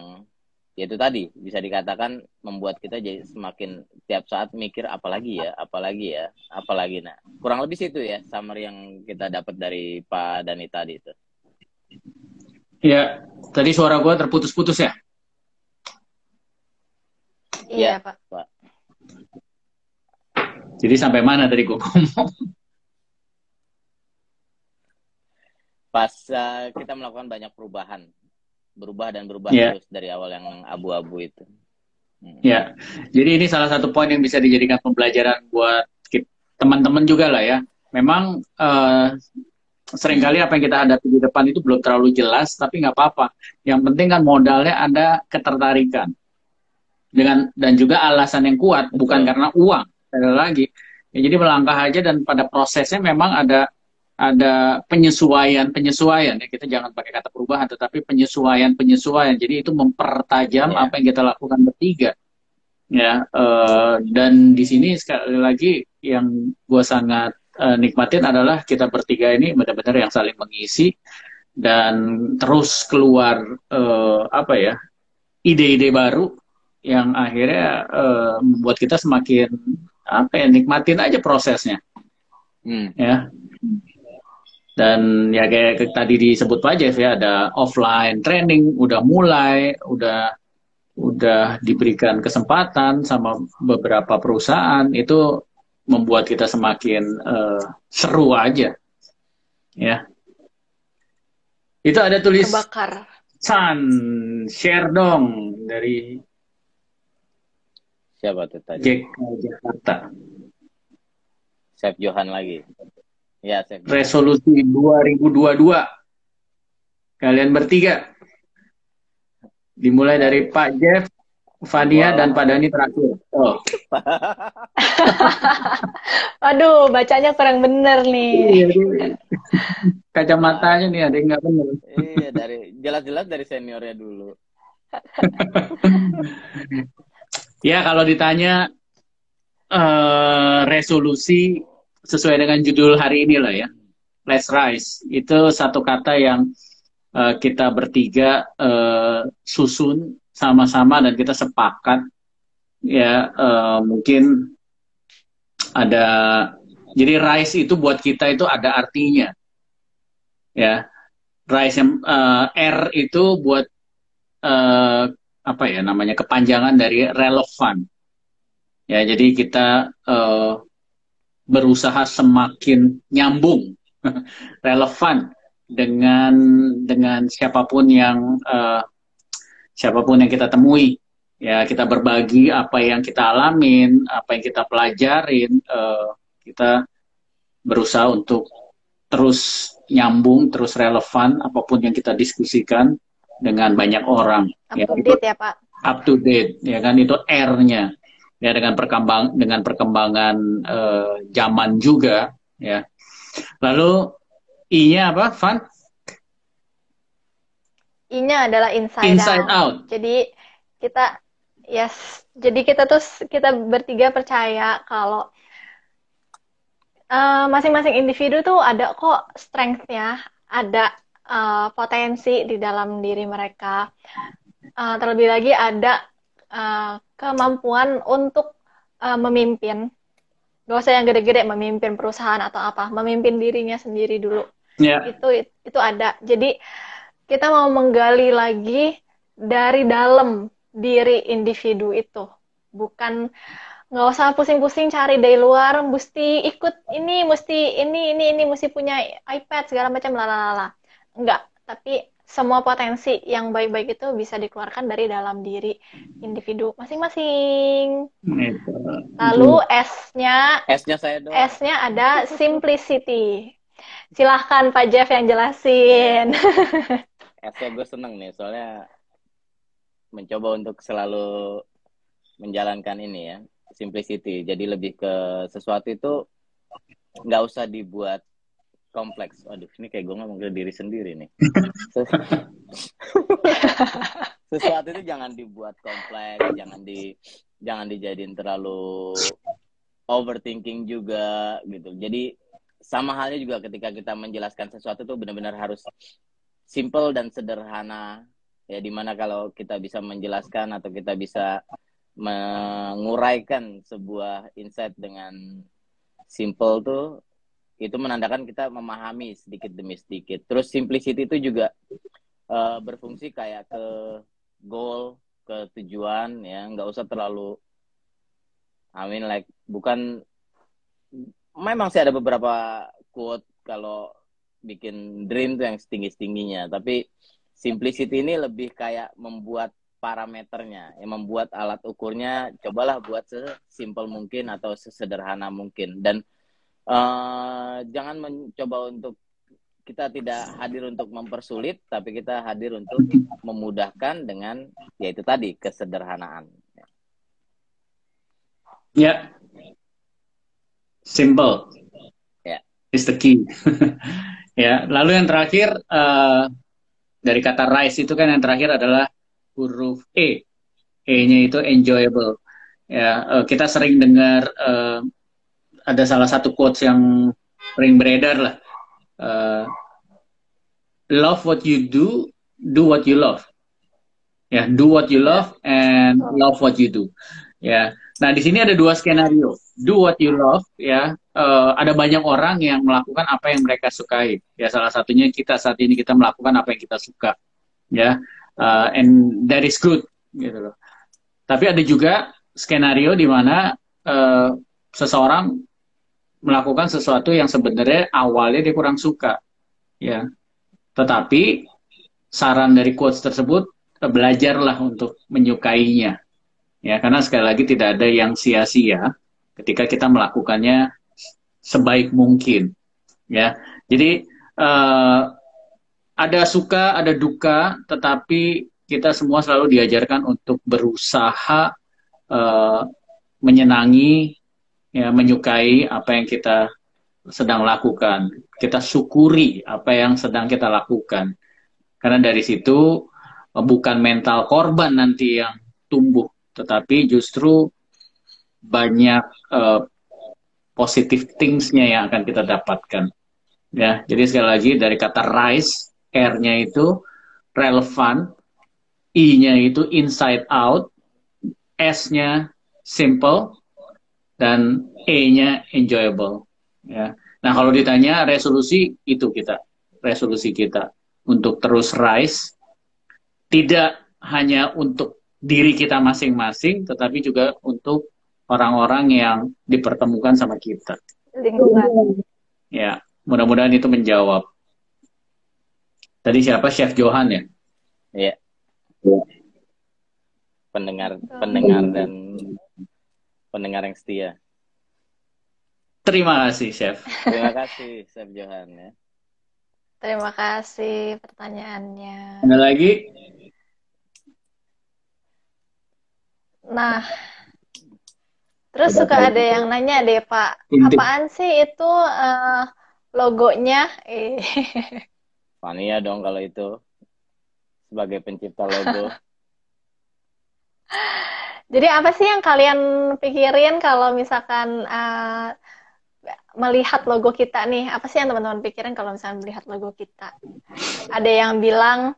Speaker 2: ya itu tadi bisa dikatakan membuat kita jadi semakin tiap saat mikir apalagi ya apalagi ya apalagi nah. Kurang lebih situ ya summary yang kita dapat dari Pak Dani tadi itu.
Speaker 3: Ya tadi suara gue terputus-putus ya?
Speaker 1: Iya Pak.
Speaker 2: Pak
Speaker 3: jadi sampai mana tadi gue ngomong
Speaker 2: pas uh, kita melakukan banyak perubahan berubah dan berubah
Speaker 3: yeah.
Speaker 2: terus dari awal yang abu-abu itu.
Speaker 3: Hmm. Ya, jadi ini salah satu poin yang bisa dijadikan pembelajaran buat teman-teman juga lah ya. Memang uh, sering kali apa yang kita hadapi di depan itu belum terlalu jelas, tapi nggak apa-apa. Yang penting kan modalnya ada ketertarikan dengan dan juga alasan yang kuat, Betul. bukan karena uang. Sekali lagi, ya, jadi melangkah aja dan pada prosesnya memang ada ada penyesuaian penyesuaian. Ya kita jangan pakai kata perubahan tetapi penyesuaian penyesuaian. Jadi itu mempertajam yeah. apa yang kita lakukan bertiga. Ya uh, dan di sini sekali lagi yang gue sangat uh, nikmatin adalah kita bertiga ini benar-benar yang saling mengisi dan terus keluar uh, apa ya ide-ide baru yang akhirnya uh, membuat kita semakin apa ya nikmatin aja prosesnya hmm. ya dan ya kayak tadi disebut Pak Jeff ya ada offline training udah mulai udah udah diberikan kesempatan sama beberapa perusahaan itu membuat kita semakin uh, seru aja ya itu ada tulis
Speaker 1: Terbakar.
Speaker 3: San share dong dari
Speaker 2: siapa tuh tadi
Speaker 3: Jack Jakarta
Speaker 2: Chef Johan lagi Ya,
Speaker 3: Resolusi 2022. Kalian bertiga. Dimulai dari Pak Jeff, Fania, wow. dan Pak Dani terakhir. Oh. <laughs>
Speaker 1: Aduh, bacanya kurang bener nih. Iya,
Speaker 3: Kacamatanya nih ada yang nggak bener.
Speaker 2: Iya, dari jelas-jelas dari seniornya dulu. <laughs>
Speaker 3: ya, kalau ditanya uh, resolusi sesuai dengan judul hari ini lah ya. Let's Rise. Itu satu kata yang uh, kita bertiga uh, susun sama-sama dan kita sepakat ya uh, mungkin ada jadi rise itu buat kita itu ada artinya ya rise uh, R itu buat uh, apa ya namanya kepanjangan dari relevan ya jadi kita uh, berusaha semakin nyambung, <laughs> relevan dengan dengan siapa pun yang uh, siapa pun yang kita temui. Ya, kita berbagi apa yang kita alamin, apa yang kita pelajarin, uh, kita berusaha untuk terus nyambung, terus relevan apa pun yang kita diskusikan dengan banyak orang.
Speaker 1: Up ya, to date itu, ya Pak.
Speaker 3: Up to date, ya kan itu R-nya ya dengan perkembang dengan perkembangan uh, zaman juga ya. Lalu I-nya apa, Van?
Speaker 1: I-nya adalah inside,
Speaker 3: inside out.
Speaker 1: out. Jadi kita yes, jadi kita tuh kita bertiga percaya kalau masing eh, masing-masing individu tuh ada kok strength-nya, ada uh, potensi di dalam diri mereka. Uh, terlebih lagi ada uh, kemampuan untuk uh, memimpin. Gak usah yang gede-gede memimpin perusahaan atau apa, memimpin dirinya sendiri dulu. Yeah. Itu itu ada. Jadi kita mau menggali lagi dari dalam diri individu itu, bukan nggak usah pusing-pusing cari dari luar, mesti ikut ini, mesti ini, ini, ini, mesti punya iPad segala macam, lalala. Enggak, tapi semua potensi yang baik-baik itu bisa dikeluarkan dari dalam diri individu masing-masing. Lalu S-nya
Speaker 2: S-nya saya dong.
Speaker 1: S-nya ada simplicity. Silahkan Pak Jeff yang jelasin. <laughs>
Speaker 2: S-nya gue seneng nih soalnya mencoba untuk selalu menjalankan ini ya simplicity. Jadi lebih ke sesuatu itu nggak usah dibuat kompleks. Waduh, ini kayak gue ngomong ke diri sendiri nih. <laughs> Sesuatu itu jangan dibuat kompleks, jangan di jangan dijadiin terlalu overthinking juga gitu. Jadi sama halnya juga ketika kita menjelaskan sesuatu tuh benar-benar harus simple dan sederhana ya di mana kalau kita bisa menjelaskan atau kita bisa menguraikan sebuah insight dengan simple tuh itu menandakan kita memahami sedikit demi sedikit. Terus simplicity itu juga uh, berfungsi kayak ke goal, ke tujuan ya, nggak usah terlalu I mean like bukan memang sih ada beberapa quote kalau bikin dream tuh yang setinggi-tingginya, tapi simplicity ini lebih kayak membuat parameternya, yang membuat alat ukurnya. Cobalah buat sesimpel mungkin atau sesederhana mungkin. Dan uh, jangan mencoba untuk kita tidak hadir untuk mempersulit, tapi kita hadir untuk memudahkan dengan yaitu tadi kesederhanaan.
Speaker 3: Ya, yeah. simple.
Speaker 2: Ya, yeah.
Speaker 3: is the key. <laughs> ya, lalu yang terakhir uh, dari kata rise itu kan yang terakhir adalah huruf E. E-nya itu enjoyable. Ya, uh, kita sering dengar uh, ada salah satu quotes yang sering beredar lah. Uh, love what you do, do what you love. Ya, yeah, do what you love and love what you do. Ya. Yeah. Nah, di sini ada dua skenario. Do what you love, ya. Uh, ada banyak orang yang melakukan apa yang mereka sukai. Ya, salah satunya kita saat ini kita melakukan apa yang kita suka. Ya uh, and that is good gitu loh. Tapi ada juga skenario di mana uh, seseorang melakukan sesuatu yang sebenarnya awalnya dia kurang suka, ya. Tetapi saran dari quotes tersebut uh, belajarlah untuk menyukainya, ya. Karena sekali lagi tidak ada yang sia-sia ketika kita melakukannya sebaik mungkin, ya. Jadi uh, ada suka, ada duka, tetapi kita semua selalu diajarkan untuk berusaha uh, menyenangi, ya, menyukai apa yang kita sedang lakukan. Kita syukuri apa yang sedang kita lakukan. Karena dari situ uh, bukan mental korban nanti yang tumbuh, tetapi justru banyak uh, positive things-nya yang akan kita dapatkan. Ya, jadi sekali lagi dari kata rise R-nya itu relevan, I-nya itu inside out, S-nya simple, dan E-nya enjoyable. Ya. Nah kalau ditanya resolusi itu kita, resolusi kita untuk terus rise, tidak hanya untuk diri kita masing-masing, tetapi juga untuk orang-orang yang dipertemukan sama kita.
Speaker 1: Lingkungan.
Speaker 3: Ya, mudah-mudahan itu menjawab. Tadi siapa Chef Johan ya?
Speaker 2: Iya. Pendengar pendengar dan pendengar yang setia.
Speaker 3: Terima kasih Chef. <laughs>
Speaker 2: Terima kasih Chef Johan ya.
Speaker 1: Terima kasih pertanyaannya.
Speaker 3: Ada lagi?
Speaker 1: Nah, terus suka ada yang nanya deh Pak, apaan sih itu uh, logonya? <laughs> Eh.
Speaker 2: Fania dong kalau itu sebagai pencipta logo. <laughs>
Speaker 1: Jadi apa sih yang kalian pikirin kalau misalkan uh, melihat logo kita nih? Apa sih yang teman-teman pikirin kalau misalkan melihat logo kita? Ada yang bilang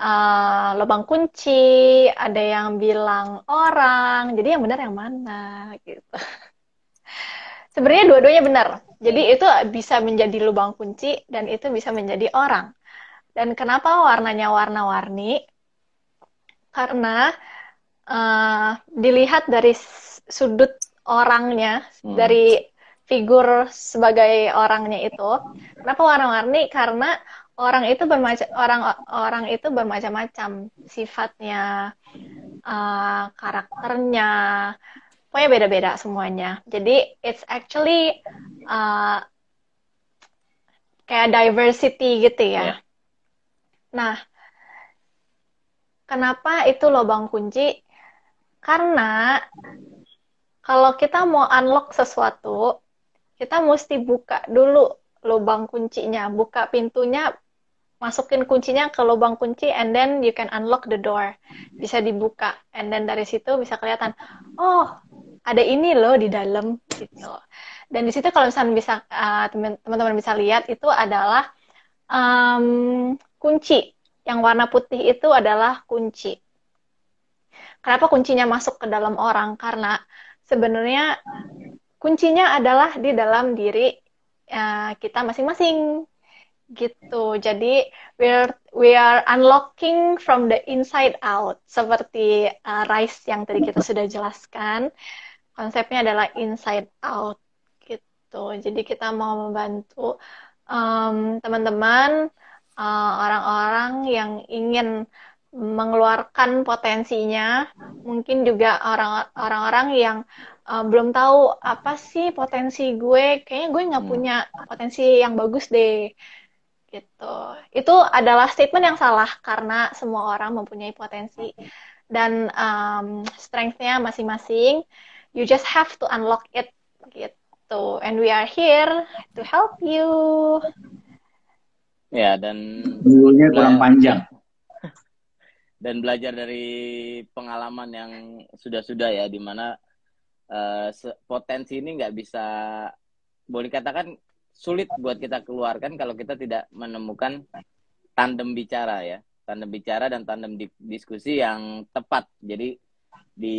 Speaker 1: uh, lubang kunci, ada yang bilang orang. Jadi yang benar yang mana gitu. Sebenarnya dua-duanya benar. Jadi itu bisa menjadi lubang kunci dan itu bisa menjadi orang. Dan kenapa warnanya warna-warni? Karena uh, dilihat dari sudut orangnya, hmm. dari figur sebagai orangnya itu. Kenapa warna-warni? Karena orang itu bermacam orang orang itu bermacam-macam sifatnya, uh, karakternya, pokoknya beda-beda semuanya. Jadi it's actually uh, kayak diversity gitu ya. Yeah. Nah, kenapa itu lubang kunci? Karena kalau kita mau unlock sesuatu, kita mesti buka dulu lubang kuncinya, buka pintunya, masukin kuncinya ke lubang kunci, and then you can unlock the door. Bisa dibuka, and then dari situ bisa kelihatan, oh ada ini loh di dalam gitu. Dan di situ kalau misalnya bisa uh, teman-teman bisa lihat itu adalah um, kunci. yang warna putih itu adalah kunci. Kenapa kuncinya masuk ke dalam orang? Karena sebenarnya kuncinya adalah di dalam diri uh, kita masing-masing gitu. Jadi we are we are unlocking from the inside out seperti uh, rice yang tadi kita sudah jelaskan. Konsepnya adalah inside out gitu. Jadi kita mau membantu teman-teman uh, orang-orang yang ingin mengeluarkan potensinya, mungkin juga orang-orang yang uh, belum tahu apa sih potensi gue, kayaknya gue nggak hmm. punya potensi yang bagus deh gitu. Itu adalah statement yang salah karena semua orang mempunyai potensi dan um, strength-nya masing-masing. You just have to unlock it gitu. And we are here to help you.
Speaker 2: Ya, dan
Speaker 3: dulunya kurang panjang.
Speaker 2: Dan belajar dari pengalaman yang sudah-sudah ya, di mana uh, potensi ini nggak bisa boleh katakan sulit buat kita keluarkan kalau kita tidak menemukan tandem bicara ya. Tandem bicara dan tandem di diskusi yang tepat. Jadi di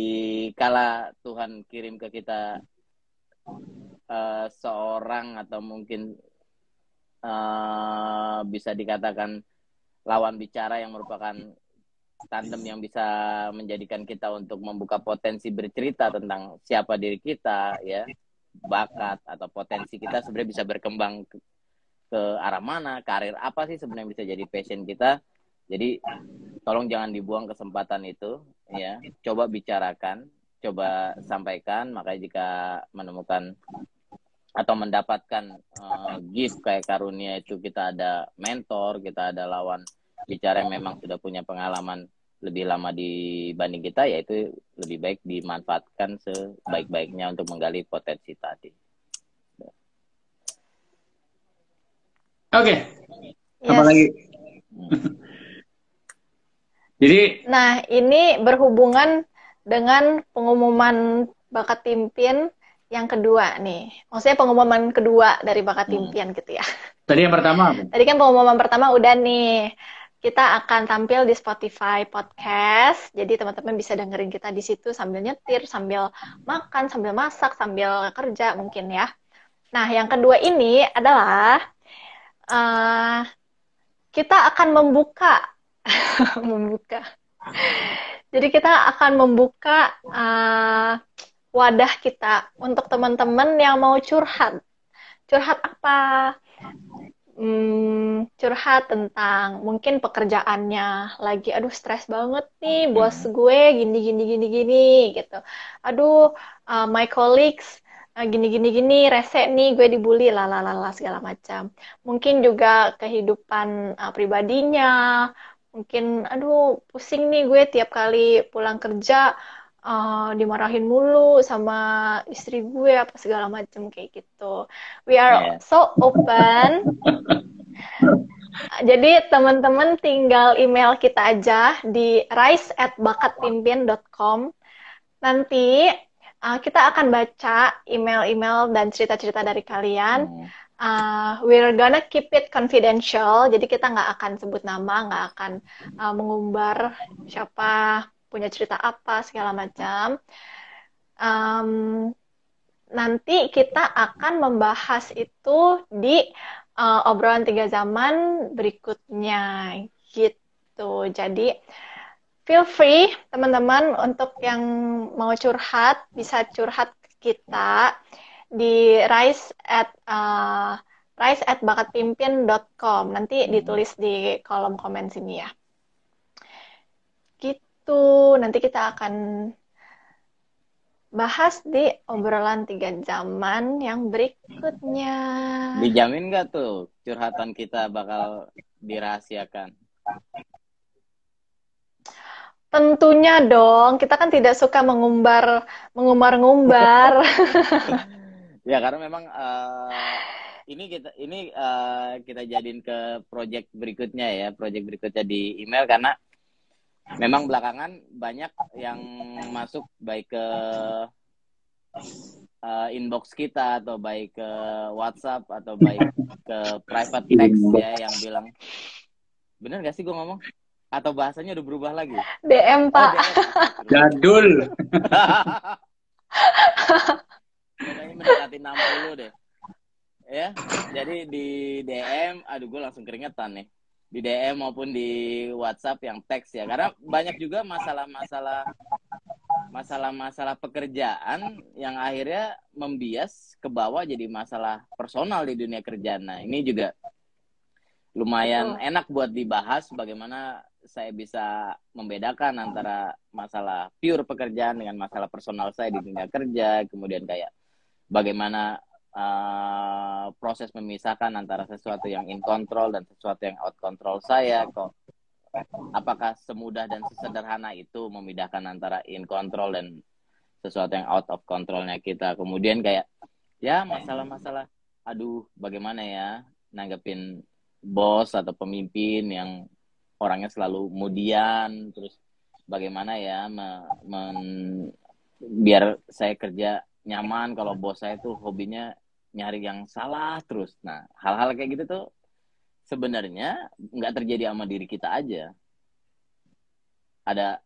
Speaker 2: kala Tuhan kirim ke kita uh, seorang atau mungkin uh, bisa dikatakan lawan bicara yang merupakan tandem yang bisa menjadikan kita untuk membuka potensi bercerita tentang siapa diri kita ya bakat atau potensi kita sebenarnya bisa berkembang ke, arah mana, karir apa sih sebenarnya bisa jadi passion kita. Jadi tolong jangan dibuang kesempatan itu ya. Coba bicarakan, coba sampaikan, makanya jika menemukan atau mendapatkan uh, gift kayak karunia itu kita ada mentor, kita ada lawan bicara yang memang sudah punya pengalaman lebih lama dibanding kita ya itu lebih baik dimanfaatkan sebaik-baiknya untuk menggali potensi tadi.
Speaker 3: Oke. Okay. Yes. Apa lagi? Hmm. <laughs> Jadi
Speaker 1: Nah, ini berhubungan dengan pengumuman bakat pimpin yang kedua nih. Maksudnya pengumuman kedua dari bakat hmm. impian gitu ya.
Speaker 3: Tadi yang pertama
Speaker 1: Tadi kan pengumuman pertama udah nih kita akan tampil di Spotify podcast. Jadi teman-teman bisa dengerin kita di situ sambil nyetir, sambil makan, sambil masak, sambil kerja mungkin ya. Nah, yang kedua ini adalah uh, kita akan membuka <laughs> membuka. Jadi kita akan membuka uh, wadah kita untuk teman-teman yang mau curhat. Curhat apa? Hmm, curhat tentang mungkin pekerjaannya lagi aduh stres banget nih bos gue gini gini gini gini gitu. Aduh uh, my colleagues uh, gini gini gini rese nih gue dibully lalalala segala macam. Mungkin juga kehidupan uh, pribadinya. Mungkin aduh pusing nih gue tiap kali pulang kerja uh, dimarahin mulu sama istri gue apa segala macam kayak gitu. We are yeah. so open. <laughs> Jadi teman-teman tinggal email kita aja di rise at bakatpimpin.com. Nanti uh, kita akan baca email-email dan cerita-cerita dari kalian. Hmm. Uh, we're gonna keep it confidential, jadi kita nggak akan sebut nama, nggak akan uh, mengumbar siapa punya cerita apa segala macam. Um, nanti kita akan membahas itu di uh, obrolan tiga zaman berikutnya gitu. Jadi feel free teman-teman untuk yang mau curhat bisa curhat kita di rise at uh, rise at bakatpimpin.com nanti ditulis di kolom komen sini ya itu nanti kita akan bahas di obrolan tiga zaman yang berikutnya.
Speaker 2: Dijamin nggak tuh curhatan kita bakal dirahasiakan?
Speaker 1: Tentunya dong, kita kan tidak suka mengumbar mengumbar-ngumbar. <laughs>
Speaker 2: ya karena memang uh, ini kita ini uh, kita jadiin ke project berikutnya ya, project berikutnya di email karena memang belakangan banyak yang masuk baik ke uh, inbox kita atau baik ke WhatsApp atau baik ke private <laughs> text ya yang bilang Bener gak sih gue ngomong? Atau bahasanya udah berubah lagi?
Speaker 1: DM,
Speaker 2: Oh,
Speaker 1: Pak.
Speaker 2: DM.
Speaker 3: Jadul.
Speaker 2: Kayaknya mendekati 60 deh. Ya, jadi di DM, aduh gue langsung keringetan nih. Di DM maupun di WhatsApp yang teks ya. Karena banyak juga masalah-masalah masalah-masalah pekerjaan yang akhirnya membias ke bawah jadi masalah personal di dunia kerja. Nah, ini juga lumayan
Speaker 1: Betul.
Speaker 2: enak buat dibahas bagaimana saya bisa membedakan antara masalah pure pekerjaan dengan masalah personal saya di dunia kerja, kemudian kayak bagaimana uh, proses memisahkan antara sesuatu yang in control dan sesuatu yang out control saya kok. Apakah semudah dan sesederhana itu memindahkan antara in control dan sesuatu yang out of controlnya kita? Kemudian kayak ya masalah-masalah aduh bagaimana ya nanggepin bos atau pemimpin yang orangnya selalu kemudian terus bagaimana ya me- men- biar saya kerja nyaman kalau bos saya tuh hobinya nyari yang salah terus. Nah hal-hal kayak gitu tuh sebenarnya nggak terjadi sama diri kita aja. Ada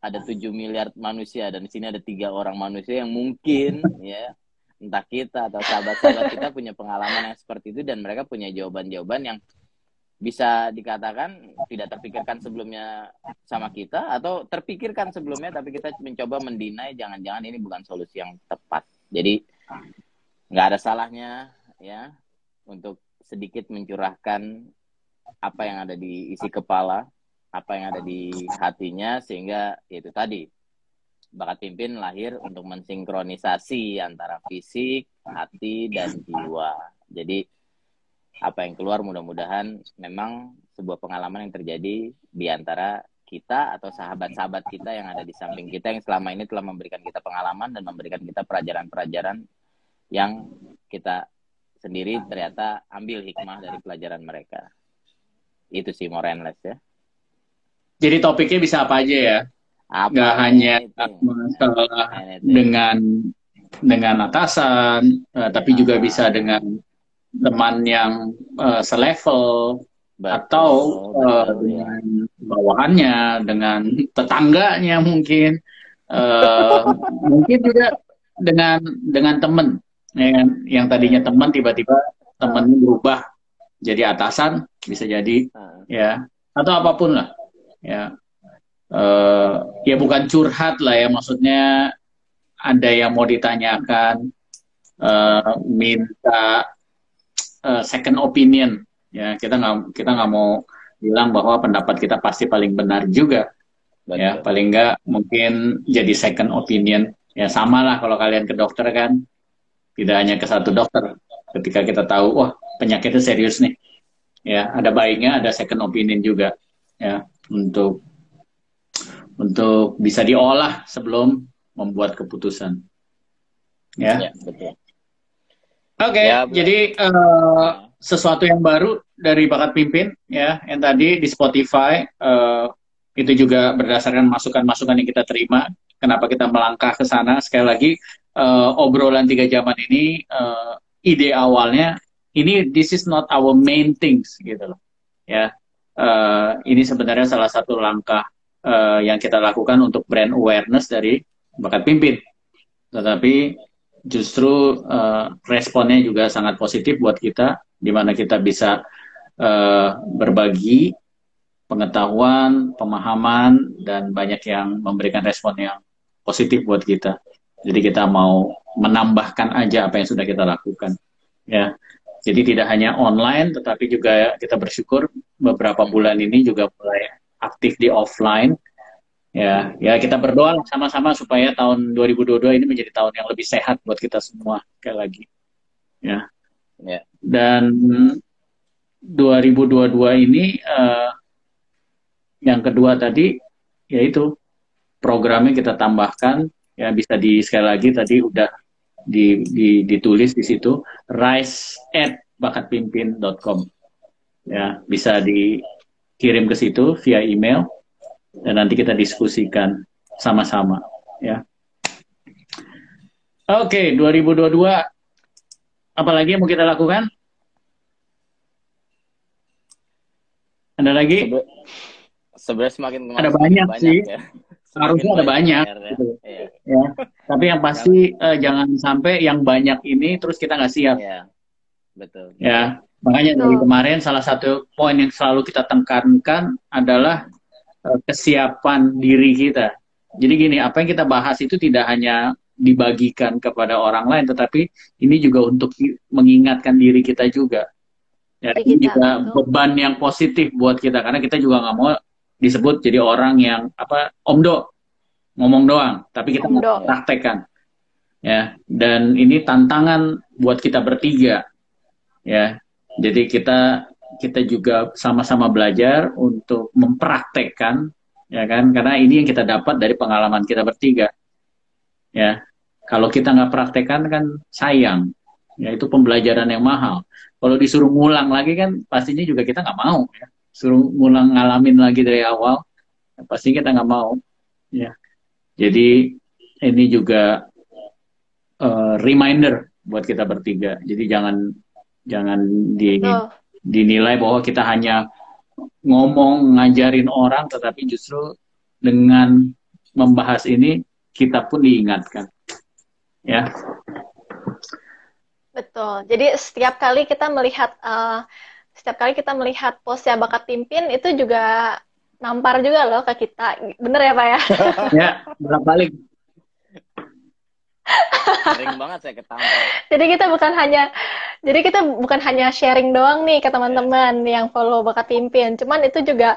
Speaker 2: ada 7 miliar manusia dan di sini ada tiga orang manusia yang mungkin <laughs> ya entah kita atau sahabat-sahabat kita punya pengalaman yang seperti itu dan mereka punya jawaban-jawaban yang bisa dikatakan tidak terpikirkan sebelumnya sama kita atau terpikirkan sebelumnya tapi kita mencoba mendinai jangan-jangan ini bukan solusi yang tepat. Jadi nggak ada salahnya ya untuk sedikit mencurahkan apa yang ada di isi kepala apa yang ada di hatinya sehingga ya itu tadi bakat pimpin lahir untuk mensinkronisasi antara fisik, hati, dan jiwa. Jadi apa yang keluar mudah-mudahan memang sebuah pengalaman yang terjadi di antara kita atau sahabat-sahabat kita yang ada di samping kita yang selama ini telah memberikan kita pengalaman dan memberikan kita pelajaran-pelajaran yang kita sendiri ternyata ambil hikmah dari pelajaran mereka. Itu sih more and less ya.
Speaker 3: Jadi topiknya bisa apa aja ya?
Speaker 2: Apa
Speaker 3: Nggak hanya masalah
Speaker 2: Anything.
Speaker 3: dengan dengan atasan, eh, tapi juga bisa dengan teman yang eh, selevel
Speaker 2: Betul,
Speaker 3: atau
Speaker 2: betul, ya.
Speaker 3: dengan bawahannya, dengan tetangganya mungkin, Eh, <laughs> mungkin juga dengan dengan teman ya kan? yang tadinya teman tiba-tiba temannya berubah jadi atasan bisa jadi
Speaker 2: Ah.
Speaker 3: ya. Atau apa pun lah ya. Eh, ya bukan curhat lah ya maksudnya ada yang mau ditanyakan eh, minta eh, second opinion ya. Kita nggak kita nggak mau bilang bahwa pendapat kita pasti paling benar juga ya. Paling nggak mungkin jadi second opinion ya sama lah kalau kalian ke dokter kan tidak hanya ke satu dokter. Ketika kita tahu wah penyakitnya serius nih. Ya ada baiknya ada second opinion juga ya untuk untuk bisa diolah sebelum membuat keputusan. Ya.
Speaker 2: Ya,
Speaker 3: oke
Speaker 2: Ya, Bu.
Speaker 3: jadi eh, sesuatu yang baru dari bakat pimpin ya yang tadi di Spotify eh, itu juga berdasarkan masukan-masukan yang kita terima kenapa kita melangkah ke sana. Sekali lagi eh, obrolan tiga zaman ini eh, ide awalnya ini this is not our main things gitu loh. Ya Eh, ini sebenarnya salah satu langkah eh, yang kita lakukan untuk brand awareness dari bakat pimpin. Tetapi justru eh, responnya juga sangat positif buat kita di mana kita bisa eh, berbagi pengetahuan, pemahaman dan banyak yang memberikan respon yang positif buat kita. Jadi kita mau menambahkan aja apa yang sudah kita lakukan. Ya. Jadi tidak hanya online tetapi juga kita bersyukur beberapa bulan ini juga mulai aktif di offline. Ya, ya kita berdoa sama-sama supaya tahun 2022 ini menjadi tahun yang lebih sehat buat kita semua sekali lagi. Ya.
Speaker 2: Ya.
Speaker 3: Dan 2022 ini eh, yang kedua tadi yaitu programnya kita tambahkan ya bisa di sekali lagi tadi udah di, di, ditulis di situ rise at bakatpimpin.com ya bisa dikirim ke situ via email dan nanti kita diskusikan sama-sama ya. Oke 2022 apalagi yang mau kita lakukan? Ada lagi?
Speaker 2: Sebe- Sebenarnya semakin ke mana
Speaker 3: Ada
Speaker 2: semakin
Speaker 3: banyak sih.
Speaker 2: ya.
Speaker 3: Harusnya ada banyak,
Speaker 2: PR-nya.
Speaker 3: gitu.
Speaker 2: Iya.
Speaker 3: Ya. Tapi yang pasti eh, jangan sampai yang banyak ini terus kita nggak siap.
Speaker 2: Iya. Betul.
Speaker 3: Ya, makanya dari
Speaker 1: Betul.
Speaker 3: kemarin salah satu poin yang selalu kita tekankan adalah eh, kesiapan diri kita. Jadi gini, apa yang kita bahas itu tidak hanya dibagikan kepada orang lain, tetapi ini juga untuk mengingatkan diri kita juga. Ya, ini
Speaker 1: kita,
Speaker 3: juga
Speaker 1: betul.
Speaker 3: beban yang positif buat kita karena kita juga nggak mau disebut jadi orang yang apa omdo. Ngomong doang, tapi kita
Speaker 1: Omdo.
Speaker 3: praktekkan. Ya, dan ini tantangan buat kita bertiga. Ya jadi kita kita juga sama-sama belajar untuk mempraktekkan ya kan? Karena ini yang kita dapat dari pengalaman kita bertiga. Ya kalau kita nggak praktekkan kan sayang. Ya itu pembelajaran yang mahal. Kalau disuruh ngulang lagi kan pastinya juga kita nggak mau ya suruh ngulang ngalamin lagi dari awal pasti kita nggak mau. Ya jadi ini juga eh, reminder buat kita bertiga. Jadi jangan jangan di,
Speaker 1: Betul.
Speaker 3: dinilai bahwa kita hanya ngomong ngajarin orang tetapi justru dengan membahas ini kita pun diingatkan. Ya.
Speaker 1: Betul. Jadi setiap kali kita melihat eh, setiap kali kita melihat posya bakat pimpin itu juga nampar juga loh ke kita. Bener ya, Pak ya? <laughs>
Speaker 3: ya berapa balik
Speaker 2: Sering banget saya ketampar. <laughs>
Speaker 1: Jadi kita bukan hanya jadi kita bukan hanya sharing doang nih ke teman-teman yang follow bakat pimpin. Cuman itu juga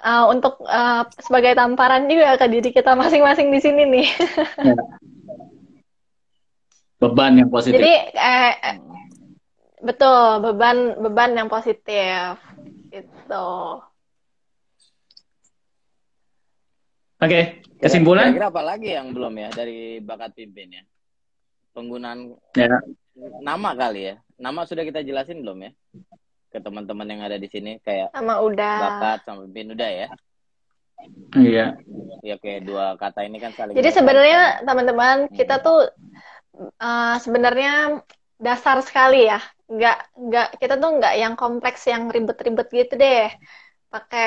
Speaker 1: eh, untuk eh, sebagai tamparan juga ke diri kita masing-masing di sini nih.
Speaker 3: Ya. <laughs> beban yang positif
Speaker 1: Jadi eh, eh, betul beban beban yang positif itu.
Speaker 3: oke kesimpulan
Speaker 2: Kira-kira apa lagi yang belum ya dari bakat pimpin ya? Penggunaan
Speaker 3: ya
Speaker 2: nama kali ya. Nama sudah kita jelasin belum ya? Ke teman-teman yang ada di sini kayak
Speaker 1: Sama udah.
Speaker 2: bakat sama pimpin udah ya.
Speaker 3: iya
Speaker 2: Ya kayak dua kata ini kan saling
Speaker 1: Jadi sebenarnya teman-teman kita tuh eh, sebenarnya dasar sekali ya. Nggak nggak kita tuh nggak yang kompleks yang ribet-ribet gitu deh. Pakai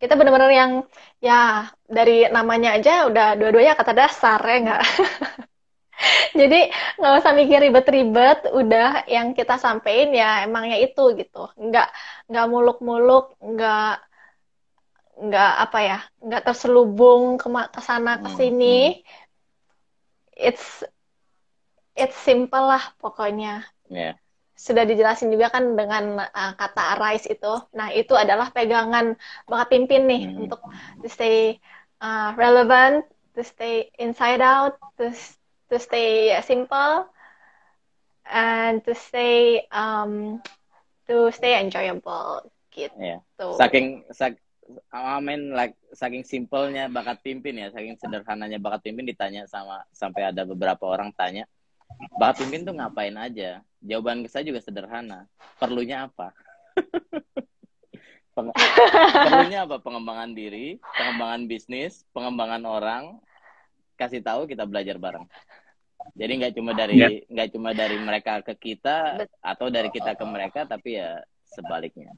Speaker 1: kita benar-benar yang ya dari namanya aja udah dua-duanya kata dasar ya nggak. <laughs> Jadi nggak usah mikir ribet-ribet, udah yang kita sampein ya emangnya itu gitu. Nggak nggak muluk-muluk, nggak nggak apa ya, nggak terselubung ke ke sana ke
Speaker 2: Hmm,
Speaker 1: sini. It's it's simple lah pokoknya.
Speaker 2: Ya.
Speaker 1: Sudah dijelasin juga kan dengan uh, kata arise itu. Nah, itu adalah pegangan bakat pimpin nih
Speaker 2: Hmm.
Speaker 1: untuk to stay uh, relevant, to stay inside out, to to stay simple, and to stay um, to stay enjoyable gitu.
Speaker 2: Ya. Saking sak, I mean like saking simpelnya bakat pimpin ya, saking sederhananya bakat pimpin ditanya sama sampai ada beberapa orang tanya, bakat pimpin tuh ngapain aja? Jawaban saya juga sederhana. Perlunya apa? <laughs> Peng- perlunya apa? Pengembangan diri, pengembangan bisnis, pengembangan orang. Kasih tahu kita belajar bareng. Jadi nggak cuma dari
Speaker 3: Ya.
Speaker 2: nggak cuma dari mereka ke kita atau dari kita ke mereka, tapi ya sebaliknya.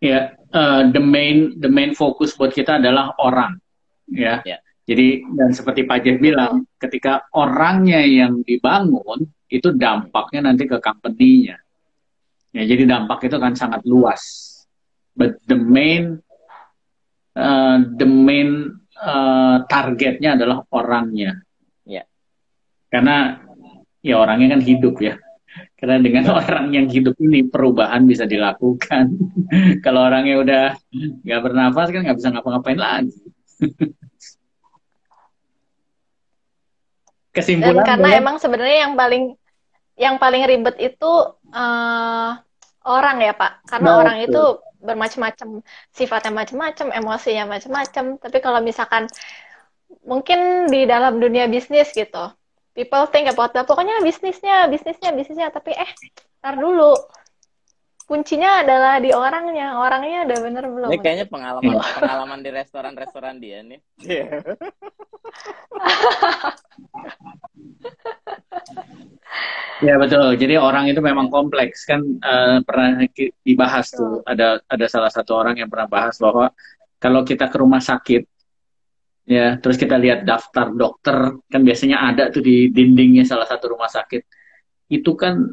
Speaker 3: ya eh, the main the main fokus buat kita adalah orang ya
Speaker 2: Ya.
Speaker 3: Jadi dan seperti Pak Jeff bilang ketika orangnya yang dibangun itu dampaknya nanti ke company-nya ya jadi dampak itu kan sangat luas but the main eh, the main eh, targetnya adalah orangnya
Speaker 2: Ya.
Speaker 3: karena ya orangnya kan hidup ya karena dengan orang yang hidup ini perubahan bisa dilakukan. <laughs> Kalau orangnya udah nggak bernafas kan nggak bisa ngapa-ngapain lagi. <laughs>
Speaker 1: Dan
Speaker 3: Kesimpulan
Speaker 1: karena
Speaker 3: boleh?
Speaker 1: emang sebenarnya yang paling yang paling ribet itu eh, orang ya Pak. Karena
Speaker 3: Betul.
Speaker 1: orang itu bermacam-macam, sifatnya macam-macam, emosinya macam-macam. Tapi kalau misalkan mungkin di dalam dunia bisnis gitu, people think about that. Pokoknya bisnisnya, bisnisnya, bisnisnya. Tapi eh, ntar dulu. Kuncinya adalah di orangnya. Orangnya udah bener belum?
Speaker 2: Ini kayaknya pengalaman <laughs> pengalaman di restoran-restoran dia nih. <laughs>
Speaker 3: Ya betul. Jadi orang itu memang kompleks kan uh, pernah dibahas tuh ada ada salah satu orang yang pernah bahas bahwa kalau kita ke rumah sakit ya terus kita lihat daftar dokter kan biasanya ada tuh di dindingnya salah satu rumah sakit itu kan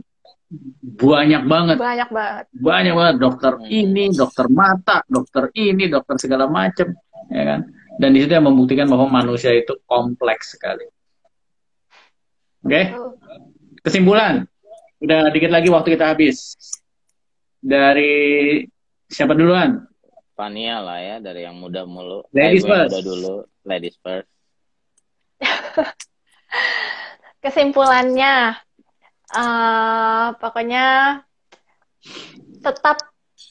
Speaker 3: banyak banget
Speaker 1: banyak banget
Speaker 3: banyak banget dokter ini dokter mata dokter ini dokter segala macam ya kan dan di situ yang membuktikan bahwa manusia itu kompleks sekali oke okay? Kesimpulan, udah dikit lagi waktu kita habis. Dari siapa duluan?
Speaker 2: Fania lah ya, dari yang muda mulu.
Speaker 3: Ladies first.
Speaker 2: Muda dulu, ladies first. <laughs>
Speaker 1: Kesimpulannya, uh, pokoknya tetap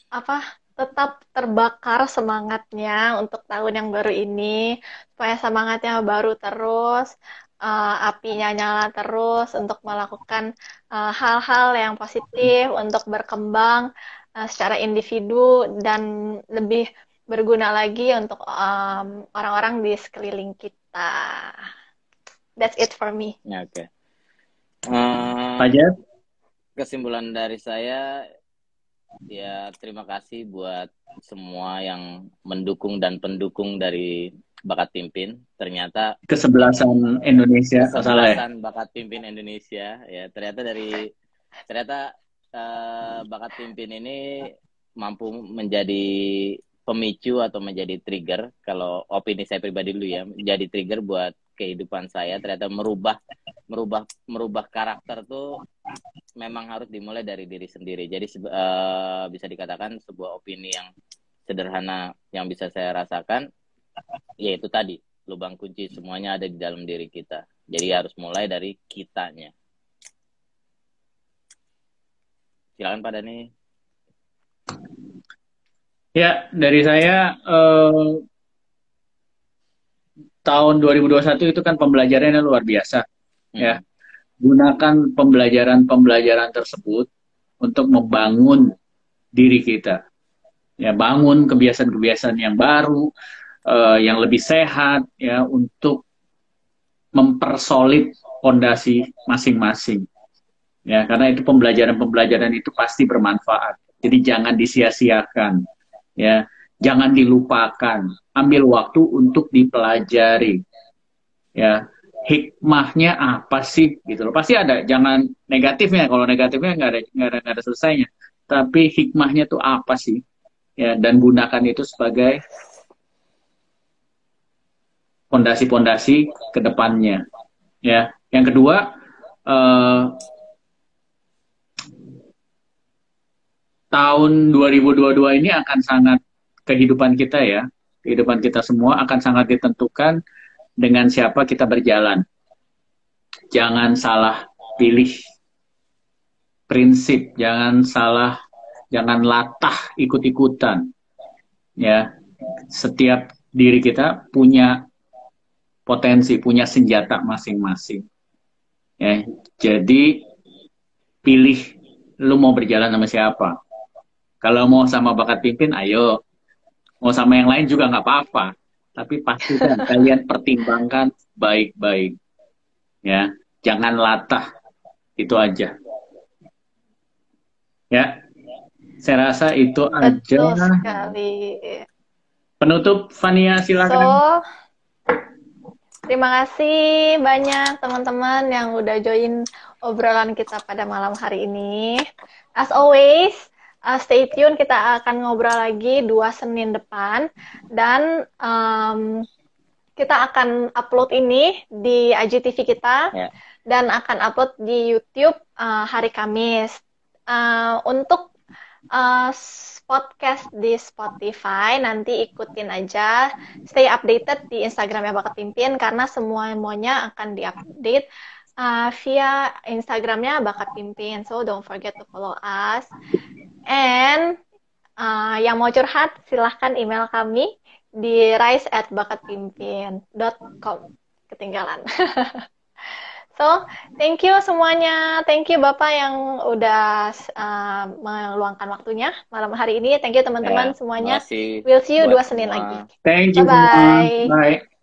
Speaker 1: apa? Tetap terbakar semangatnya untuk tahun yang baru ini, supaya semangatnya baru terus uh, apinya nyala terus untuk melakukan eh, hal-hal uh, yang positif untuk berkembang uh, secara individu dan lebih berguna lagi untuk orang orang-orang di sekeliling kita. That's it for me.
Speaker 2: Oke. Okay. Uh, Kesimpulan dari saya ya terima kasih buat semua yang mendukung dan pendukung dari bakat pimpin. Ternyata
Speaker 3: kesebelasan Indonesia.
Speaker 2: ya? kesebelasan bakat pimpin Indonesia ya. Ternyata dari ternyata uh, bakat pimpin ini mampu menjadi pemicu atau menjadi trigger kalau opini saya pribadi dulu ya menjadi trigger buat kehidupan saya ternyata merubah merubah merubah karakter tuh memang harus dimulai dari diri sendiri. Jadi uh, bisa dikatakan sebuah opini yang sederhana yang bisa saya rasakan ya itu tadi lubang kunci semuanya ada di dalam diri kita. Jadi harus mulai dari kitanya. Silakan pada nih
Speaker 3: ya dari saya eh, tahun 2021 itu kan pembelajarannya luar biasa hmm. ya gunakan pembelajaran-pembelajaran tersebut untuk membangun diri kita ya bangun kebiasaan-kebiasaan yang baru uh, yang lebih sehat ya untuk mempersolid fondasi masing-masing. Ya, karena itu pembelajaran-pembelajaran itu pasti bermanfaat. Jadi jangan disia-siakan. Ya, jangan dilupakan. Ambil waktu untuk dipelajari. Ya, hikmahnya apa sih gitu loh. Pasti ada, jangan negatifnya. Kalau negatifnya nggak ada nggak ada, ada selesainya. Tapi hikmahnya tuh apa sih? Ya, dan gunakan itu sebagai pondasi-pondasi ke depannya. Ya, yang kedua eh, tahun 2022 ini akan sangat kehidupan kita ya, kehidupan kita semua akan sangat ditentukan dengan siapa kita berjalan. Jangan salah pilih prinsip, jangan salah, jangan latah ikut-ikutan. Ya, setiap diri kita punya potensi, punya senjata masing-masing. Ya, jadi pilih lu mau berjalan sama siapa. Kalau mau sama bakat pimpin, ayo. Mau sama yang lain juga nggak apa-apa. Tapi pastikan <laughs> kalian pertimbangkan baik-baik. Ya, jangan latah. Itu aja. Ya, saya rasa itu
Speaker 1: Betul
Speaker 3: aja.
Speaker 1: sekali.
Speaker 3: Penutup, Fania silakan. So,
Speaker 1: Terima kasih banyak teman-teman yang udah join obrolan kita pada malam hari ini. As always, uh, stay tune kita akan ngobrol lagi dua Senin depan dan um, kita akan upload ini di IGTV kita yeah. dan akan upload di YouTube uh, hari Kamis. Uh, untuk uh, podcast di Spotify. Nanti ikutin aja, stay updated di Instagramnya Bakat Pimpin karena semuanya akan diupdate uh, via Instagramnya Bakat Pimpin. So don't forget to follow us. And uh, yang mau curhat silahkan email kami di rise at bakatpimpin.com. Ketinggalan. <laughs> So, thank you semuanya. Thank you Bapak yang udah uh, meluangkan waktunya malam hari ini. Thank you teman-teman ya, semuanya. We'll see you dua Senin lagi.
Speaker 3: Thank you. Bye-bye. Bye.